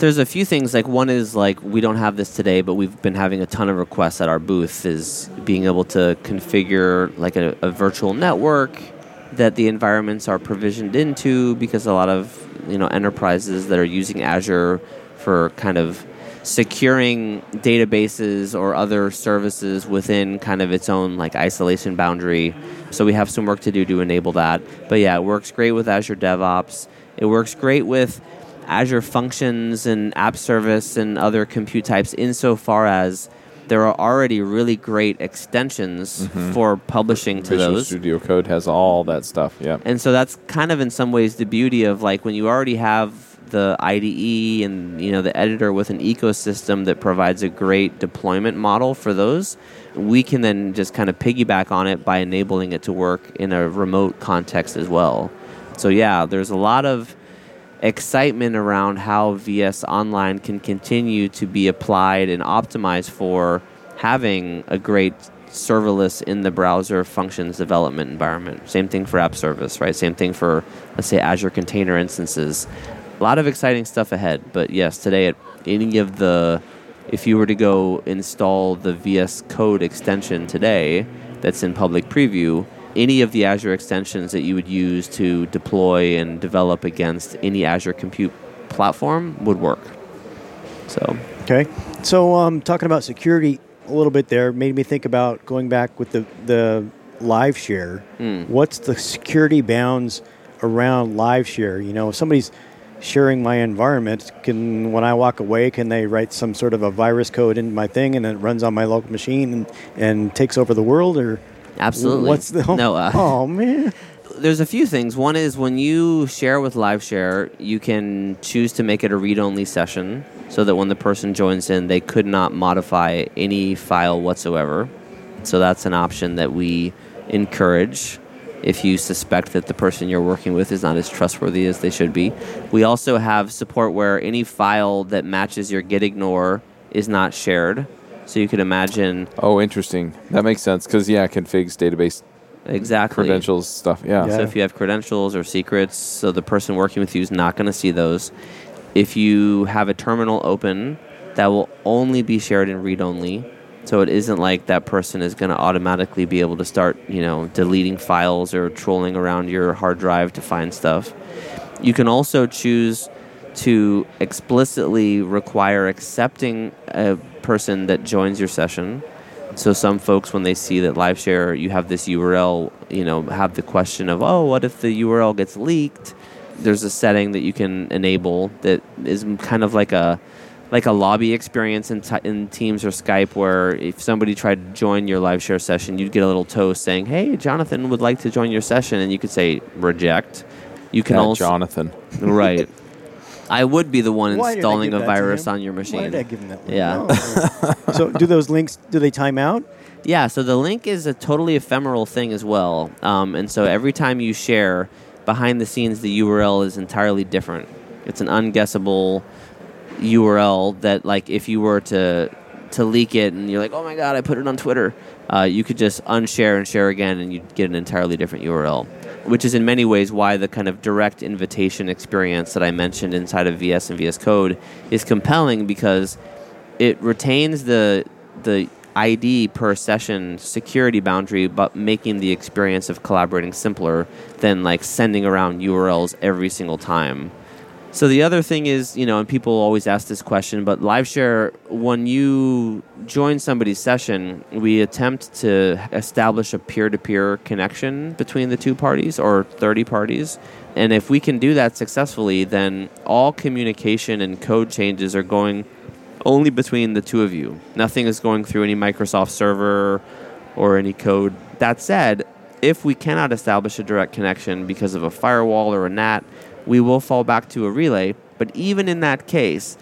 Speaker 3: there's a few things. Like one is like we don't have this today, but we've been having a ton of requests at our booth. Is being able to configure like a, a virtual network that the environments are provisioned into, because a lot of you know enterprises that are using Azure for kind of securing databases or other services within kind of its own like isolation boundary. So we have some work to do to enable that. But yeah, it works great with Azure DevOps. It works great with Azure Functions and App Service and other compute types insofar as there are already really great extensions mm-hmm. for publishing to
Speaker 4: Visual
Speaker 3: those.
Speaker 4: Studio Code has all that stuff. Yeah.
Speaker 3: And so that's kind of in some ways the beauty of like when you already have the IDE and you know the editor with an ecosystem that provides a great deployment model for those, we can then just kind of piggyback on it by enabling it to work in a remote context as well. So yeah, there's a lot of excitement around how VS Online can continue to be applied and optimized for having a great serverless in the browser functions development environment. Same thing for app service, right? Same thing for, let's say, Azure container instances. A lot of exciting stuff ahead, but yes, today at any of the, if you were to go install the VS Code extension today that's in public preview, any of the Azure extensions that you would use to deploy and develop against any Azure compute platform would work. So,
Speaker 1: Okay. So, um, talking about security a little bit there made me think about going back with the, the live share.
Speaker 3: Hmm.
Speaker 1: What's the security bounds around live share? You know, if somebody's sharing my environment, can when I walk away, can they write some sort of a virus code into my thing and it runs on my local machine and, and takes over the world? Or
Speaker 3: absolutely.
Speaker 1: what's the
Speaker 3: no? Uh,
Speaker 1: oh man,
Speaker 3: there's a few things. One is when you share with live share, you can choose to make it a read-only session, so that when the person joins in, they could not modify any file whatsoever. So that's an option that we encourage if you suspect that the person you're working with is not as trustworthy as they should be. We also have support where any file that matches your gitignore is not shared. So you could imagine
Speaker 4: Oh, interesting. That makes sense because yeah, configs database
Speaker 3: exactly
Speaker 4: credentials stuff. Yeah.
Speaker 1: Yeah.
Speaker 3: So if you have credentials or secrets, so the person working with you is not going to see those. If you have a terminal open, that will only be shared in read only. So it isn't like that person is going to automatically be able to start, you know, deleting files or trolling around your hard drive to find stuff. You can also choose to explicitly require accepting a person that joins your session. So some folks, when they see that LiveShare, you have this URL, you know, have the question of, oh, what if the URL gets leaked? There's a setting that you can enable that is kind of like a like a lobby experience in, t- in Teams or Skype, where if somebody tried to join your LiveShare session, you'd get a little toast saying, "Hey, Jonathan would like to join your session," and you could say reject. You can
Speaker 4: That
Speaker 3: also
Speaker 4: Jonathan.
Speaker 3: right. I would be the one
Speaker 1: Why did I
Speaker 3: installing
Speaker 1: give
Speaker 3: a
Speaker 1: that to
Speaker 3: virus
Speaker 1: him?
Speaker 3: on your
Speaker 1: Why
Speaker 3: machine.
Speaker 1: did I give him that? link?
Speaker 3: Yeah.
Speaker 1: Oh. so do those links? Do they time out?
Speaker 3: Yeah, so the link is a totally ephemeral thing as well. Um, and so every time you share, behind the scenes, the URL is entirely different. It's an unguessable URL that, like, if you were to to leak it and you're like, oh my god, I put it on Twitter, uh, you could just unshare and share again, and you'd get an entirely different URL. Which is in many ways why the kind of direct invitation experience that I mentioned inside of VS and VS Code is compelling because it retains the the ID per session security boundary, but making the experience of collaborating simpler than like sending around URLs every single time. So the other thing is, you know, and people always ask this question, but LiveShare, when you join somebody's session, we attempt to establish a peer-to-peer connection between the two parties or 30 parties. And if we can do that successfully, then all communication and code changes are going only between the two of you. Nothing is going through any Microsoft server or any code. That said, if we cannot establish a direct connection because of a firewall or a NAT, we will fall back to a relay. But even in that case,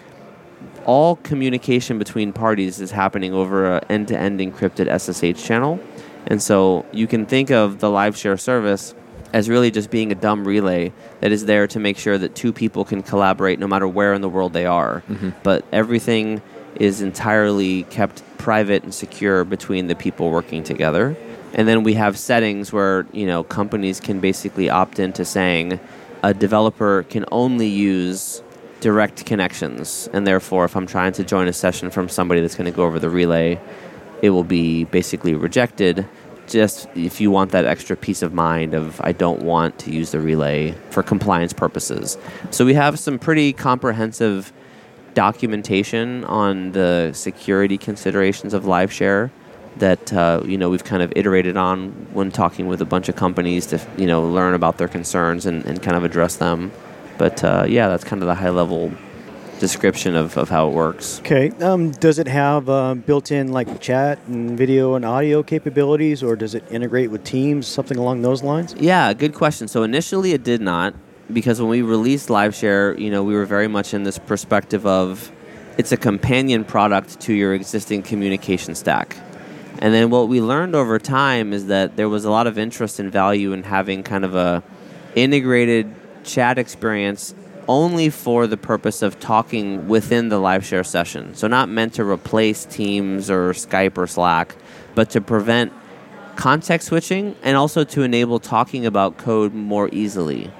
Speaker 3: all communication between parties is happening over an end to end encrypted SSH channel. And so you can think of the live share service as really just being a dumb relay that is there to make sure that two people can collaborate no matter where in the world they are. Mm-hmm. But everything is entirely kept private and secure between the people working together. And then we have settings where, you know, companies can basically opt into saying a developer can only use direct connections. And therefore, if I'm trying to join a session from somebody that's going to go over the relay, it will be basically rejected. Just if you want that extra peace of mind of I don't want to use the relay for compliance purposes. So we have some pretty comprehensive documentation on the security considerations of LiveShare that uh, you know we've kind of iterated on when talking with a bunch of companies to you know learn about their concerns and, and kind of address them. But uh, yeah, that's kind of the high level description of, of how it works.
Speaker 1: Okay. Um, does it have uh, built-in like chat and video and audio capabilities, or does it integrate with Teams, something along those lines?
Speaker 3: Yeah, good question. So initially it did not because when we released LiveShare, you know, we were very much in this perspective of it's a companion product to your existing communication stack. And then what we learned over time is that there was a lot of interest and value in having kind of a integrated chat experience only for the purpose of talking within the live share session. So not meant to replace Teams or Skype or Slack, but to prevent context switching and also to enable talking about code more easily.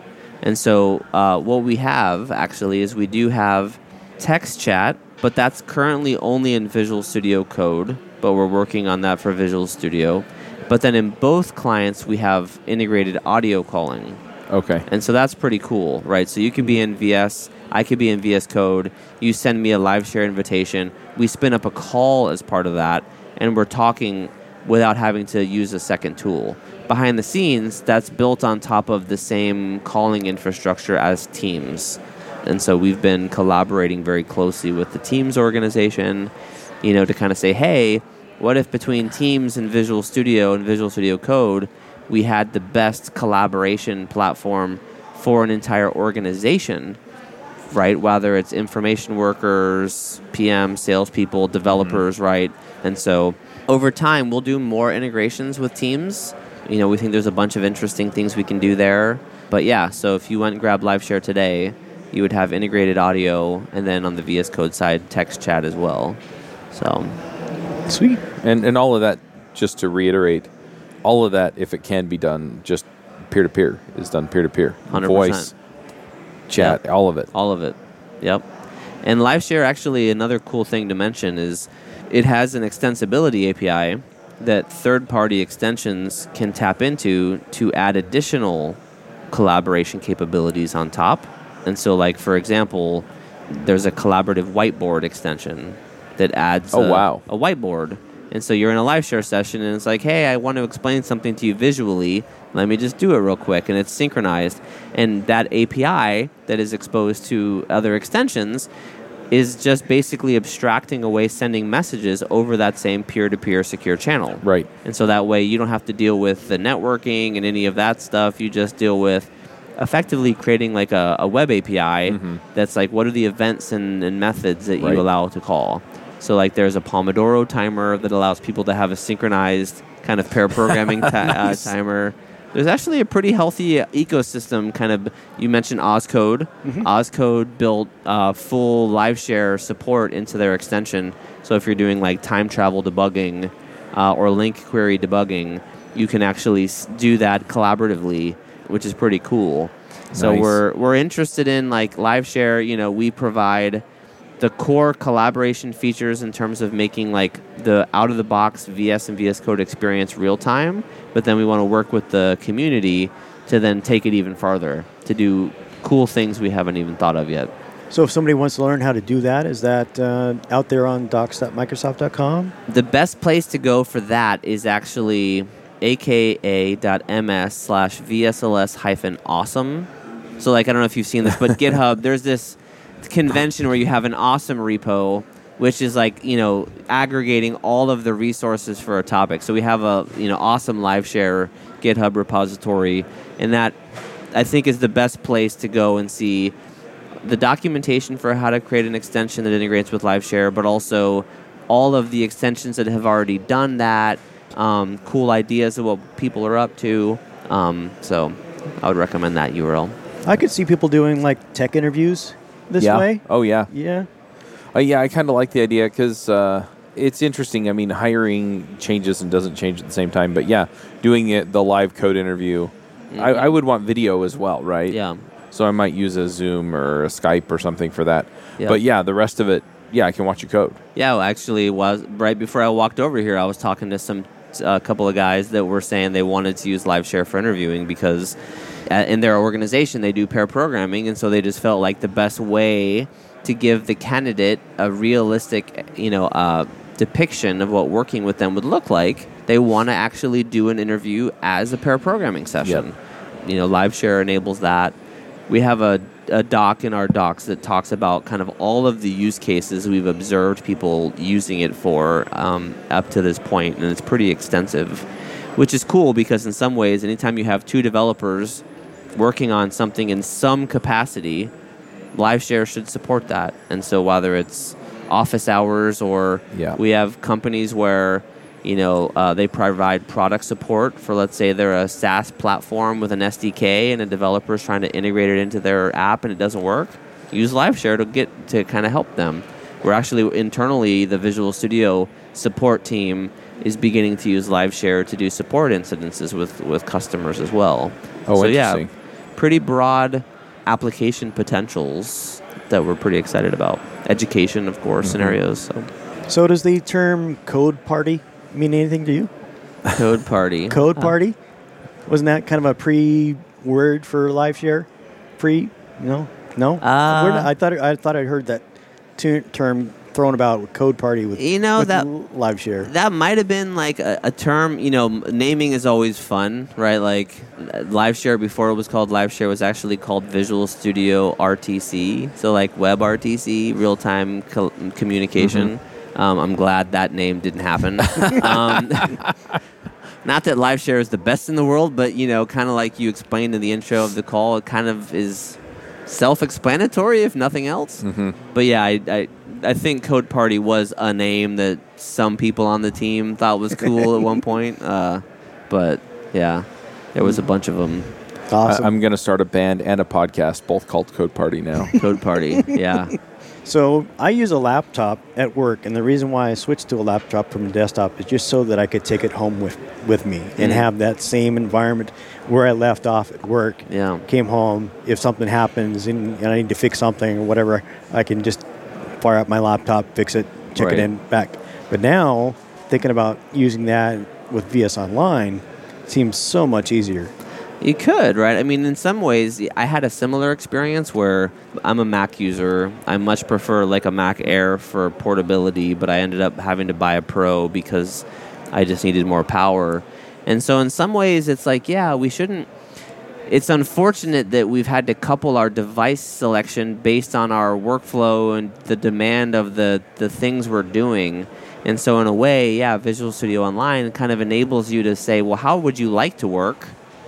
Speaker 3: And so, uh, what we have actually is we do have text chat, but that's currently only in Visual Studio Code, but we're working on that for Visual Studio. But then in both clients, we have integrated audio calling.
Speaker 4: Okay.
Speaker 3: And so that's pretty cool, right? So you could be in VS, I could be in VS Code. You send me a live share invitation. We spin up a call as part of that, and we're talking without having to use a second tool. Behind the scenes, that's built on top of the same calling infrastructure as Teams. And so we've been collaborating very closely with the Teams organization, you know, to kind of say, hey, what if between Teams and Visual Studio and Visual Studio Code, we had the best collaboration platform for an entire organization, right? Whether it's information workers, PM, salespeople, mm-hmm. developers, right? And so over time, we'll do more integrations with Teams. You know, we think there's a bunch of interesting things we can do there. But yeah, so if you went and grabbed LiveShare today, you would have integrated audio and then on the VS Code side, text chat as well. So
Speaker 1: Sweet.
Speaker 4: And and all of that, just to reiterate, all of that, if it can be done, just peer to peer is done peer to peer.
Speaker 3: 100%.
Speaker 4: Voice, chat, all of it.
Speaker 3: All of it. Yep. And LiveShare, actually, another cool thing to mention is it has an extensibility API that third party extensions can tap into to add additional collaboration capabilities on top. And so, like, for example, there's a collaborative whiteboard extension that adds
Speaker 4: Oh,
Speaker 3: a,
Speaker 4: wow.
Speaker 3: a whiteboard. And so you're in a live share session and it's like, hey, I want to explain something to you visually. Let me just do it real quick. And it's synchronized. And that API that is exposed to other extensions is just basically abstracting away sending messages over that same peer to peer secure channel.
Speaker 4: Right.
Speaker 3: And so that way you don't have to deal with the networking and any of that stuff. You just deal with effectively creating like a, a web API mm-hmm. that's like what are the events and, and methods that
Speaker 4: Right.
Speaker 3: you allow to call. So like there's a Pomodoro timer that allows people to have a synchronized kind of pair programming ti- uh, timer. There's actually a pretty healthy ecosystem. Kind of, you mentioned OzCode. OzCode built uh, full live share support into their extension. So if you're doing like time travel debugging uh, or LINQ query debugging, you can actually do that collaboratively, which is pretty cool. So
Speaker 4: Nice.
Speaker 3: we're we're interested in like live share. You know, we provide the core collaboration features in terms of making like the out of the box VS and VS Code experience real time, but then we want to work with the community to then take it even farther to do cool things we haven't even thought of yet.
Speaker 1: So if somebody wants to learn how to do that, is that uh, out there on docs.microsoft.com?
Speaker 3: The best place to go for that is actually aka.ms slash VSLS hyphen awesome. So, like, I don't know if you've seen this, but GitHub, there's this convention where you have an awesome repo, which is like, you know, aggregating all of the resources for a topic. So, we have a, you know, awesome live share GitHub repository, and that I think is the best place to go and see the documentation for how to create an extension that integrates with LiveShare, but also all of the extensions that have already done that, um, cool ideas of what people are up to. Um, so I would recommend that URL.
Speaker 1: I could see people doing like tech interviews this
Speaker 4: yeah.
Speaker 1: way.
Speaker 4: Oh yeah.
Speaker 1: Yeah.
Speaker 4: Uh, yeah, I kind of like the idea because uh, it's interesting. I mean, hiring changes and doesn't change at the same time. But yeah, doing it the live code interview, I, I would want video as well, right?
Speaker 3: Yeah.
Speaker 4: So I might use a Zoom or a Skype or something for that.
Speaker 3: Yeah.
Speaker 4: But yeah, the rest of it, yeah, I can watch your code.
Speaker 3: Yeah, well, actually, was right before I walked over here. I was talking to some a couple of guys that were saying they wanted to use LiveShare for interviewing because uh, in their organization they do pair programming, and so they just felt like the best way to give the candidate a realistic, you know, uh, depiction of what working with them would look like. They want to actually do an interview as a pair programming session. You know, LiveShare enables that. We have a, a doc in our docs that talks about kind of all of the use cases we've observed people using it for um, up to this point, and it's pretty extensive, which is cool because in some ways, anytime you have two developers working on something in some capacity, LiveShare should support that. And so whether it's office hours or
Speaker 4: Yeah.
Speaker 3: we have companies where you know uh, they provide product support for let's say they're a SaaS platform with an SDK and a developer is trying to integrate it into their app and it doesn't work. Use LiveShare to get to kind of help them. We're actually internally the Visual Studio support team is beginning to use LiveShare to do support incidences with with customers as well.
Speaker 4: Oh,
Speaker 3: so yeah,
Speaker 4: interesting.
Speaker 3: Pretty broad application potentials that we're pretty excited about. Education, of course,
Speaker 4: Mm-hmm.
Speaker 3: scenarios. So.
Speaker 1: So does the term code party mean anything to you?
Speaker 3: Code party.
Speaker 1: Code party? Wasn't that kind of a pre word for live share? Pre, no, no.
Speaker 3: Uh,
Speaker 1: I thought I thought I'd heard that term thrown about with code party with
Speaker 3: You know,
Speaker 1: with
Speaker 3: that-
Speaker 1: live share.
Speaker 3: That might have been like a, a term, you know, naming is always fun, right? Like live share before it was called live share was actually called Visual Studio RTC. So like web RTC, real time co- communication. Um, I'm glad that name didn't happen. um, not that live share is the best in the world, but you know, kind of like you explained in the intro of the call, it kind of is self-explanatory if nothing else. But yeah, I, I I think Code Party was a name that some people on the team thought was cool at one point. Uh, but yeah, there was a bunch of them.
Speaker 1: Awesome.
Speaker 4: I, am going to start a band and a podcast, both called Code Party now.
Speaker 3: Code Party, yeah.
Speaker 1: So I use a laptop at work, and the reason why I switched to a laptop from a desktop is just so that I could take it home with, with me and
Speaker 3: Mhm.
Speaker 1: have that same environment where I left off at work.
Speaker 3: Yeah.
Speaker 1: Came home, if something happens and, and I need to fix something or whatever, I can just fire up my laptop, fix it, check
Speaker 3: Right.
Speaker 1: it in, back. But now, thinking about using that with VS Online seems so much easier.
Speaker 3: You could, right? I mean, in some ways, I had a similar experience where I'm a Mac user. I much prefer like a Mac Air for portability, but I ended up having to buy a Pro because I just needed more power. And so, in some ways, it's like, yeah, we shouldn't. It's unfortunate that we've had to couple our device selection based on our workflow and the demand of the, the things we're doing. And so, in a way, yeah, Visual Studio Online kind of enables you to say, well, how would you like to work?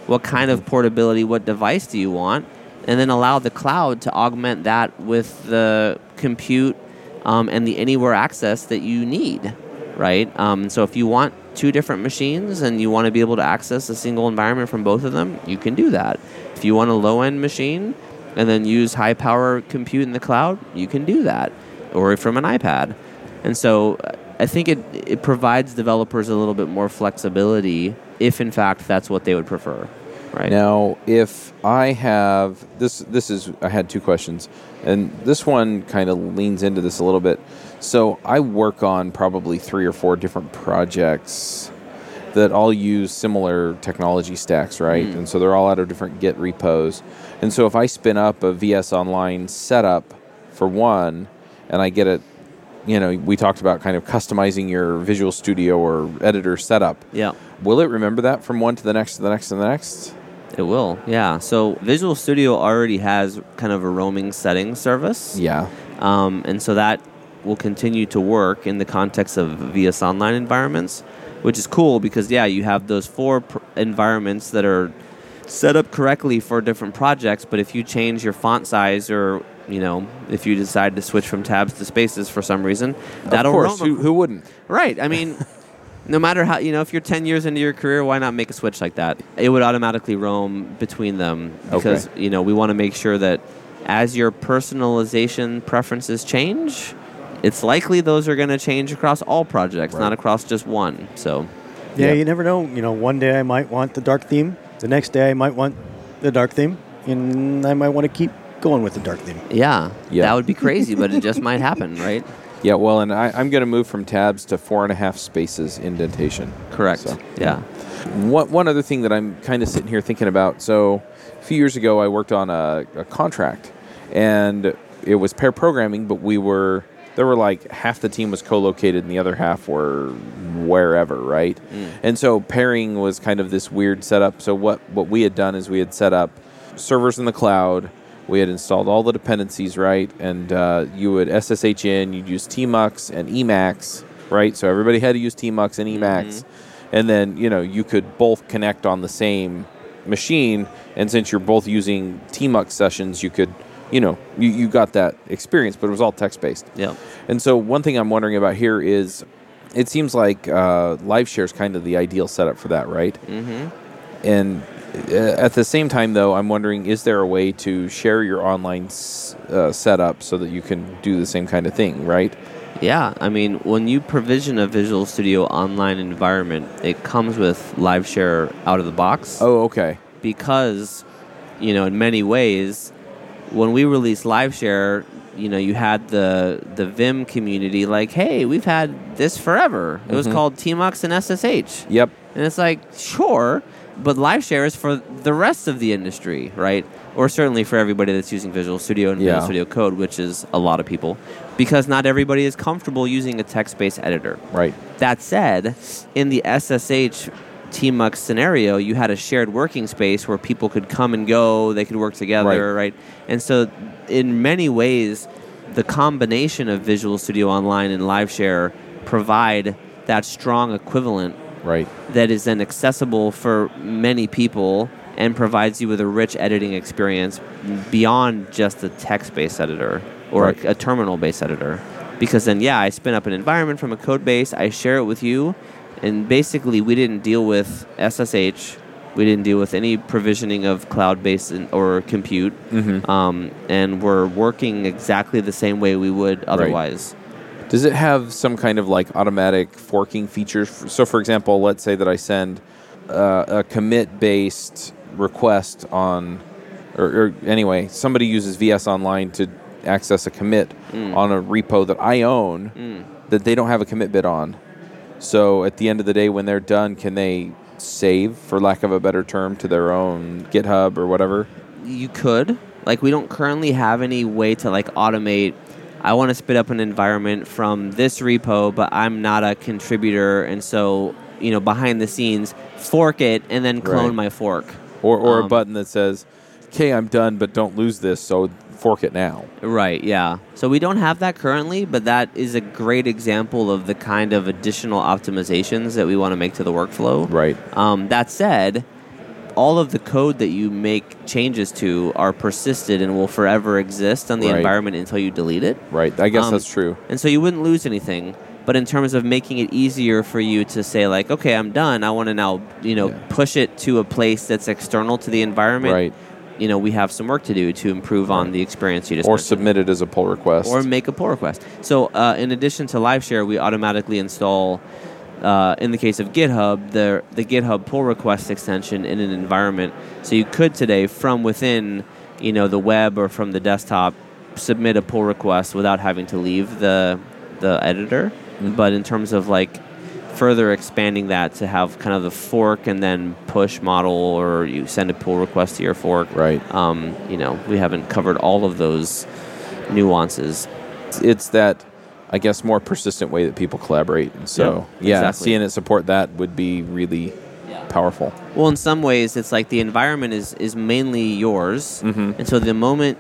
Speaker 3: What kind of portability, what device do you want? And then allow the cloud to augment that with the compute um, and the anywhere access that you need, right? Um, so if you want two different machines and you want to be able to access a single environment from both of them, you can do that. If you want a low end machine and then use high power compute in the cloud, you can do that, or from an iPad. And so I think it, it provides developers a little bit more flexibility if, in fact, that's what they would prefer, right?
Speaker 4: Now, if I have this, this is I had two questions, and this one kind of leans into this a little bit. So I work on probably three or four different projects that all use similar technology stacks, right?
Speaker 3: Mm.
Speaker 4: And so they're all out of different Git repos. And so if I spin up a VS Online setup for one, and I get it, you know, we talked about kind of customizing your Visual Studio or editor setup.
Speaker 3: Yeah.
Speaker 4: Will it remember that from one to the next to the next to the next?
Speaker 3: It will, yeah. So Visual Studio already has kind of a roaming settings service.
Speaker 4: Yeah.
Speaker 3: Um, and so that will continue to work in the context of VS Online environments, which is cool because, yeah, you have those four pr- environments that are set up correctly for different projects. But if you change your font size or, you know, if you decide to switch from tabs to spaces for some reason, that'll
Speaker 4: of course. Who, who wouldn't?
Speaker 3: Right. I mean, no matter how, you know, if you're 10 years into your career, why not make a switch like that? It would automatically roam between them because, you know, we want to make sure that as your personalization preferences change, it's likely those are going to change across all projects, not across just one. So,
Speaker 1: Yeah,
Speaker 4: Yeah.
Speaker 1: you never know. You know, one day I might want the dark theme. The next day I might want the dark theme, and I might want to keep going with the dark theme.
Speaker 3: yeah,
Speaker 4: Yeah.
Speaker 3: that would be crazy, but it just might happen, right?
Speaker 4: Yeah, well, and I, I'm going to move from tabs to four and a half spaces indentation.
Speaker 3: Correct.
Speaker 4: So,
Speaker 3: yeah.
Speaker 4: One, one other thing that I'm kind of sitting here thinking about. So, a few years ago, I worked on a, a contract, and it was pair programming, but we were there were like half the team was co-located and the other half were wherever, right? And so pairing was kind of this weird setup. So what what we had done is we had set up servers in the cloud. We had installed all the dependencies, right? And uh, you would SSH in. You'd use tmux and emacs, right? So everybody had to use tmux and emacs, and then you know you could both connect on the same machine. And since you're both using tmux sessions, you could, you know, you, you got that experience, but it was all text based.
Speaker 3: Yeah.
Speaker 4: And so one thing I'm wondering about here is, it seems like uh, LiveShare is kind of the ideal setup for that, right?
Speaker 3: Mm-hmm.
Speaker 4: And uh, at the same time, though, I'm wondering is there a way to share your online s- uh, setup so that you can do the same kind of thing, right?
Speaker 3: Yeah, I mean, when you provision a Visual Studio online environment, it comes with LiveShare out of the box
Speaker 4: Oh, okay.
Speaker 3: because, you know, in many ways, when we released LiveShare, you know, you had the the Vim community like, hey, we've had this forever. It was
Speaker 4: Mhm.
Speaker 3: called Tmux and SSH.
Speaker 4: Yep.
Speaker 3: And it's like, sure, but LiveShare is for the rest of the industry, right? Or certainly for everybody that's using Visual Studio and
Speaker 4: Yeah.
Speaker 3: Visual Studio Code, which is a lot of people, because not everybody is comfortable using a text-based editor.
Speaker 4: Right.
Speaker 3: That said, in the SSH Tmux scenario, you had a shared working space where people could come and go, they could work together, right? And so, in many ways, the combination of Visual Studio Online and LiveShare provide that strong equivalent
Speaker 4: Right.
Speaker 3: that is then accessible for many people and provides you with a rich editing experience beyond just a text-based editor or
Speaker 4: Right.
Speaker 3: a, a terminal-based editor. Because then, yeah, I spin up an environment from a code base, I share it with you, and basically we didn't deal with SSH, We didn't deal with any provisioning of cloud-based or compute, um, and we're working exactly the same way we would otherwise.
Speaker 4: Does it have some kind of like automatic forking features? So, for example, let's say that I send uh, a commit based request on, or, or anyway, somebody uses VS Online to access a commit on a repo that I own that they don't have a commit bit on. So, at the end of the day, when they're done, can they save, for lack of a better term, to their own GitHub or whatever?
Speaker 3: you could like we don't currently have any way to like automate i want to spit up an environment from this repo but i'm not a contributor and so you know behind the scenes fork it and then clone
Speaker 4: Right.
Speaker 3: my fork
Speaker 4: Or, or a
Speaker 3: Um,
Speaker 4: button that says, okay, I'm done, but don't lose this, so fork it now.
Speaker 3: right yeah so we don't have that currently but that is a great example of the kind of additional optimizations that we want to make to the workflow
Speaker 4: Right.
Speaker 3: Um, that said, all of the code that you make changes to are persisted and will forever exist on the
Speaker 4: Right.
Speaker 3: environment until you delete it.
Speaker 4: Right. I guess
Speaker 3: Um,
Speaker 4: that's true.
Speaker 3: And so you wouldn't lose anything. But in terms of making it easier for you to say, like, okay, I'm done. I want to now, you know,
Speaker 4: Yeah.
Speaker 3: push it to a place that's external to the environment.
Speaker 4: Right.
Speaker 3: You know, we have some work to do to improve on the experience you just
Speaker 4: Or
Speaker 3: mentioned
Speaker 4: submit it as a pull request.
Speaker 3: or make a pull request. So, uh, in addition to LiveShare, we automatically install, uh, in the case of GitHub, the the GitHub pull request extension in an environment. So you could today, from within, you know, the web or from the desktop, submit a pull request without having to leave the the editor. But in terms of like further expanding that to have kind of the fork and then push model, or you send a pull request to your fork.
Speaker 4: Right.
Speaker 3: Um, you know, we haven't covered all of those nuances.
Speaker 4: It's, that, I guess, more persistent way that people collaborate. And so,
Speaker 3: Yeah,
Speaker 4: yeah,
Speaker 3: exactly.
Speaker 4: seeing it support that would be really powerful.
Speaker 3: Well, in some ways, it's like the environment is is mainly yours,
Speaker 4: Mhm.
Speaker 3: and so the moment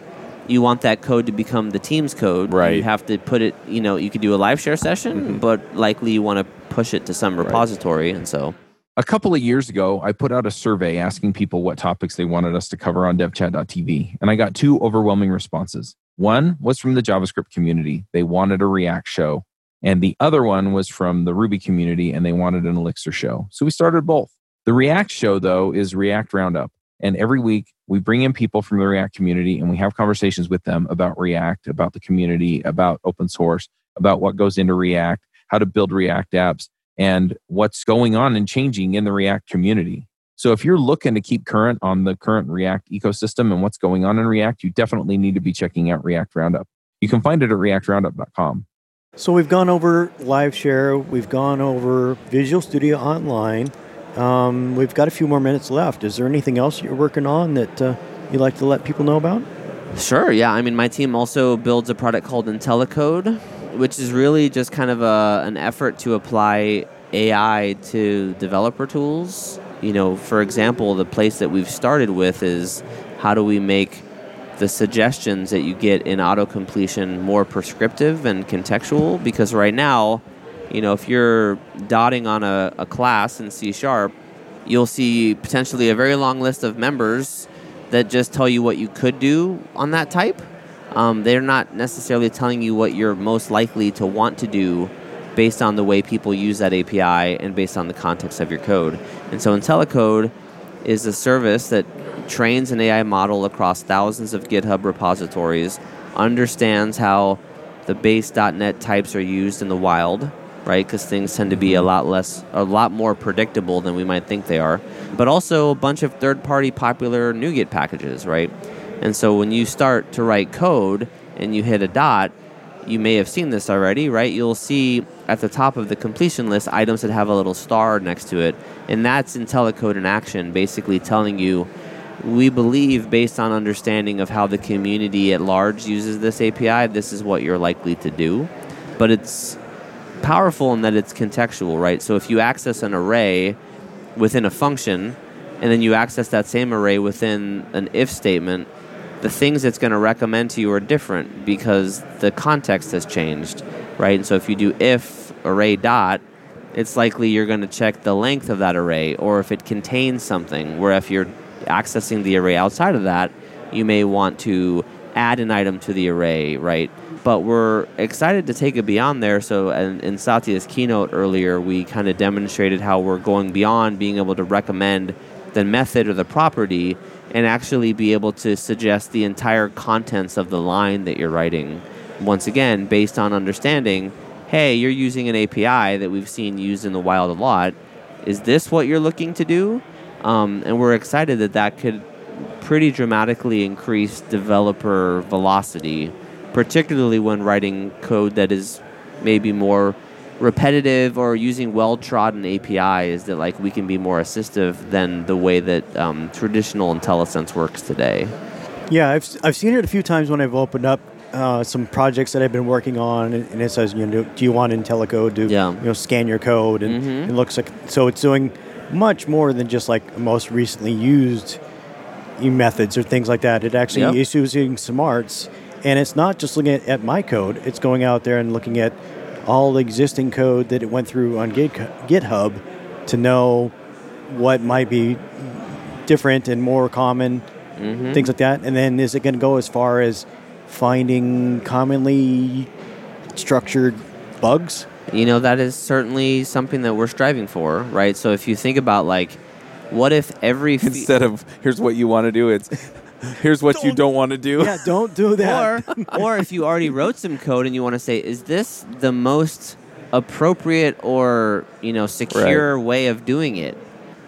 Speaker 3: you want that code to become the team's code,
Speaker 4: Right.
Speaker 3: you have to put it. You know, you could do a live share session,
Speaker 4: Mhm.
Speaker 3: but likely you want to push it to some
Speaker 4: Right.
Speaker 3: repository, and so
Speaker 2: A couple of years ago, I put out a survey asking people what topics they wanted us to cover on devchat.tv, and I got two overwhelming responses. One was from the JavaScript community. They wanted a React show. And the other one was from the Ruby community, and they wanted an Elixir show. So we started both. The React show, though, is React Roundup. And every week we bring in people from the React community and we have conversations with them about React, about the community, about open source, about what goes into React, how to build React apps, and what's going on and changing in the React community. So if you're looking to keep current on the current React ecosystem and what's going on in React, you definitely need to be checking out React Roundup. You can find it at reactroundup.com.
Speaker 1: So we've gone over live share, we've gone over Visual Studio Online. Um, we've got a few more minutes left. Is there anything else you're working on that uh, you'd like to let people know about?
Speaker 3: Sure, yeah. I mean, my team also builds a product called IntelliCode, which is really just kind of a, an effort to apply AI to developer tools. You know, for example, the place that we've started with is how do we make the suggestions that you get in auto completion more prescriptive and contextual? Because right now, you know, if you're dotting on a, a class in C sharp, you'll see potentially a very long list of members that just tell you what you could do on that type. Um, they're not necessarily telling you what you're most likely to want to do based on the way people use that API and based on the context of your code. And so IntelliCode is a service that trains an AI model across thousands of GitHub repositories, understands how the base.NET types are used in the wild, right? Because things tend to be a lot less, a lot more predictable than we might think they are. But also a bunch of third-party popular NuGet packages, right? And so when you start to write code and you hit a dot, you may have seen this already, right? You'll see at the top of the completion list items that have a little star next to it, and that's IntelliCode in action, basically telling you we believe based on understanding of how the community at large uses this API, this is what you're likely to do. But it's powerful in that it's contextual, right? So if you access an array within a function and then you access that same array within an if statement, the things it's going to recommend to you are different because the context has changed, right? And so if you do if array dot, it's likely you're going to check the length of that array or if it contains something, where if you're accessing the array outside of that, you may want to add an item to the array, right? But we're excited to take it beyond there. So, in, in Satya's keynote earlier, we kind of demonstrated how we're going beyond being able to recommend the method or the property and actually be able to suggest the entire contents of the line that you're writing. Once again, based on understanding, hey, you're using an API that we've seen used in the wild a lot. Is this what you're looking to do? Um, and we're excited that that could pretty dramatically increase developer velocity, particularly when writing code that is maybe more repetitive or using well-trodden APIs that like we can be more assistive than the way that um, traditional IntelliSense works today.
Speaker 1: Yeah, I've, I've seen it a few times when I've opened up uh, some projects that I've been working on, and, it says, you know, do you want IntelliCode to
Speaker 3: Yeah.
Speaker 1: you know scan your code, and
Speaker 3: Mhm.
Speaker 1: it looks like so it's doing much more than just like most recently used methods or things like that. It actually
Speaker 3: Yep.
Speaker 1: is using smarts, and it's not just looking at, at my code. It's going out there and looking at all the existing code that it went through on GitHub to know what might be different and more common,
Speaker 3: Mm-hmm.
Speaker 1: things like that. And then is it going to go as far as finding commonly structured bugs?
Speaker 3: You know, that is certainly something that we're striving for, right? So if you think about like, what if every fe-
Speaker 4: Instead of here's what you want to do, it's here's what you
Speaker 1: Don't-
Speaker 4: don't want to do.
Speaker 1: Yeah, don't do that.
Speaker 3: or or if you already wrote some code and you want to say, is this the most appropriate or you know secure way of doing it,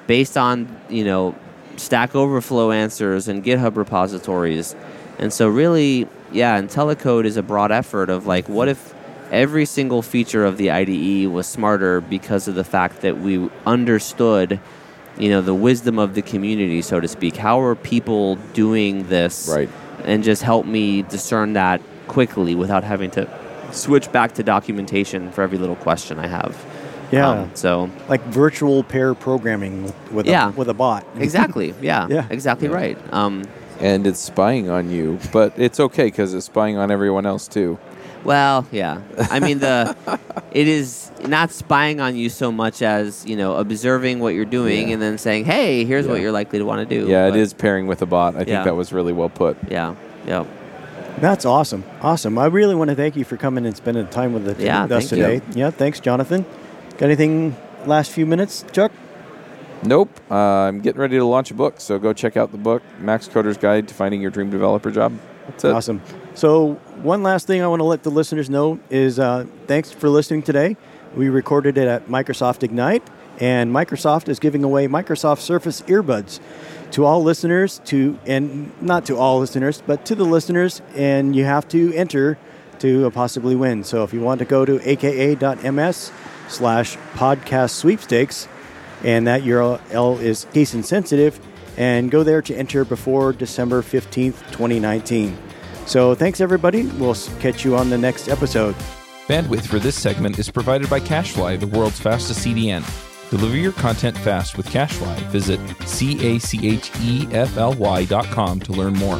Speaker 3: based on you know Stack Overflow answers and GitHub repositories, and so really, yeah, IntelliCode is a broad effort of like, what if every single feature of the IDE was smarter because of the fact that we understood you know the wisdom of the community so to speak how are people doing this
Speaker 4: Right.
Speaker 3: and just help me discern that quickly without having to switch back to documentation for every little question I have.
Speaker 1: Yeah.
Speaker 3: Um, so
Speaker 1: like virtual pair programming with, with,
Speaker 3: Yeah.
Speaker 1: a, with a bot.
Speaker 3: exactly, yeah,
Speaker 1: Yeah.
Speaker 3: exactly right. Um,
Speaker 4: And it's spying on you, but it's okay because it's spying on everyone else too.
Speaker 3: Well, yeah. I mean the it is not spying on you so much as you know observing what you're doing
Speaker 4: Yeah.
Speaker 3: and then saying, "Hey, here's what you're likely to want to do."
Speaker 4: Yeah,
Speaker 3: But-
Speaker 4: it is pairing with a bot. I think that was really well put.
Speaker 3: Yeah, yeah.
Speaker 1: That's awesome. Awesome. I really want to thank you for coming and spending time with, the,
Speaker 3: Yeah,
Speaker 1: with us
Speaker 3: thank you.
Speaker 1: today. Yeah, thanks, Jonathan. Got anything last few minutes, Chuck?
Speaker 4: Nope. Uh, I'm getting ready to launch a book, so go check out the book, Max Coder's Guide to Finding Your Dream Developer Job. That's it.
Speaker 1: Awesome. So, one last thing I want to let the listeners know is uh, thanks for listening today. We recorded it at Microsoft Ignite, and Microsoft is giving away Microsoft Surface earbuds to all listeners. To and not to all listeners, but to the listeners, and you have to enter to uh, possibly win. So, if you want to go to aka.ms slash podcast sweepstakes, and that URL is case insensitive, and go there to enter before December 15th, 2019. So thanks everybody. We'll catch you on the next episode.
Speaker 2: Bandwidth for this segment is provided by CacheFly, the world's fastest CDN. Deliver your content fast with CacheFly. Visit C A C H E F L Y dot com to learn more.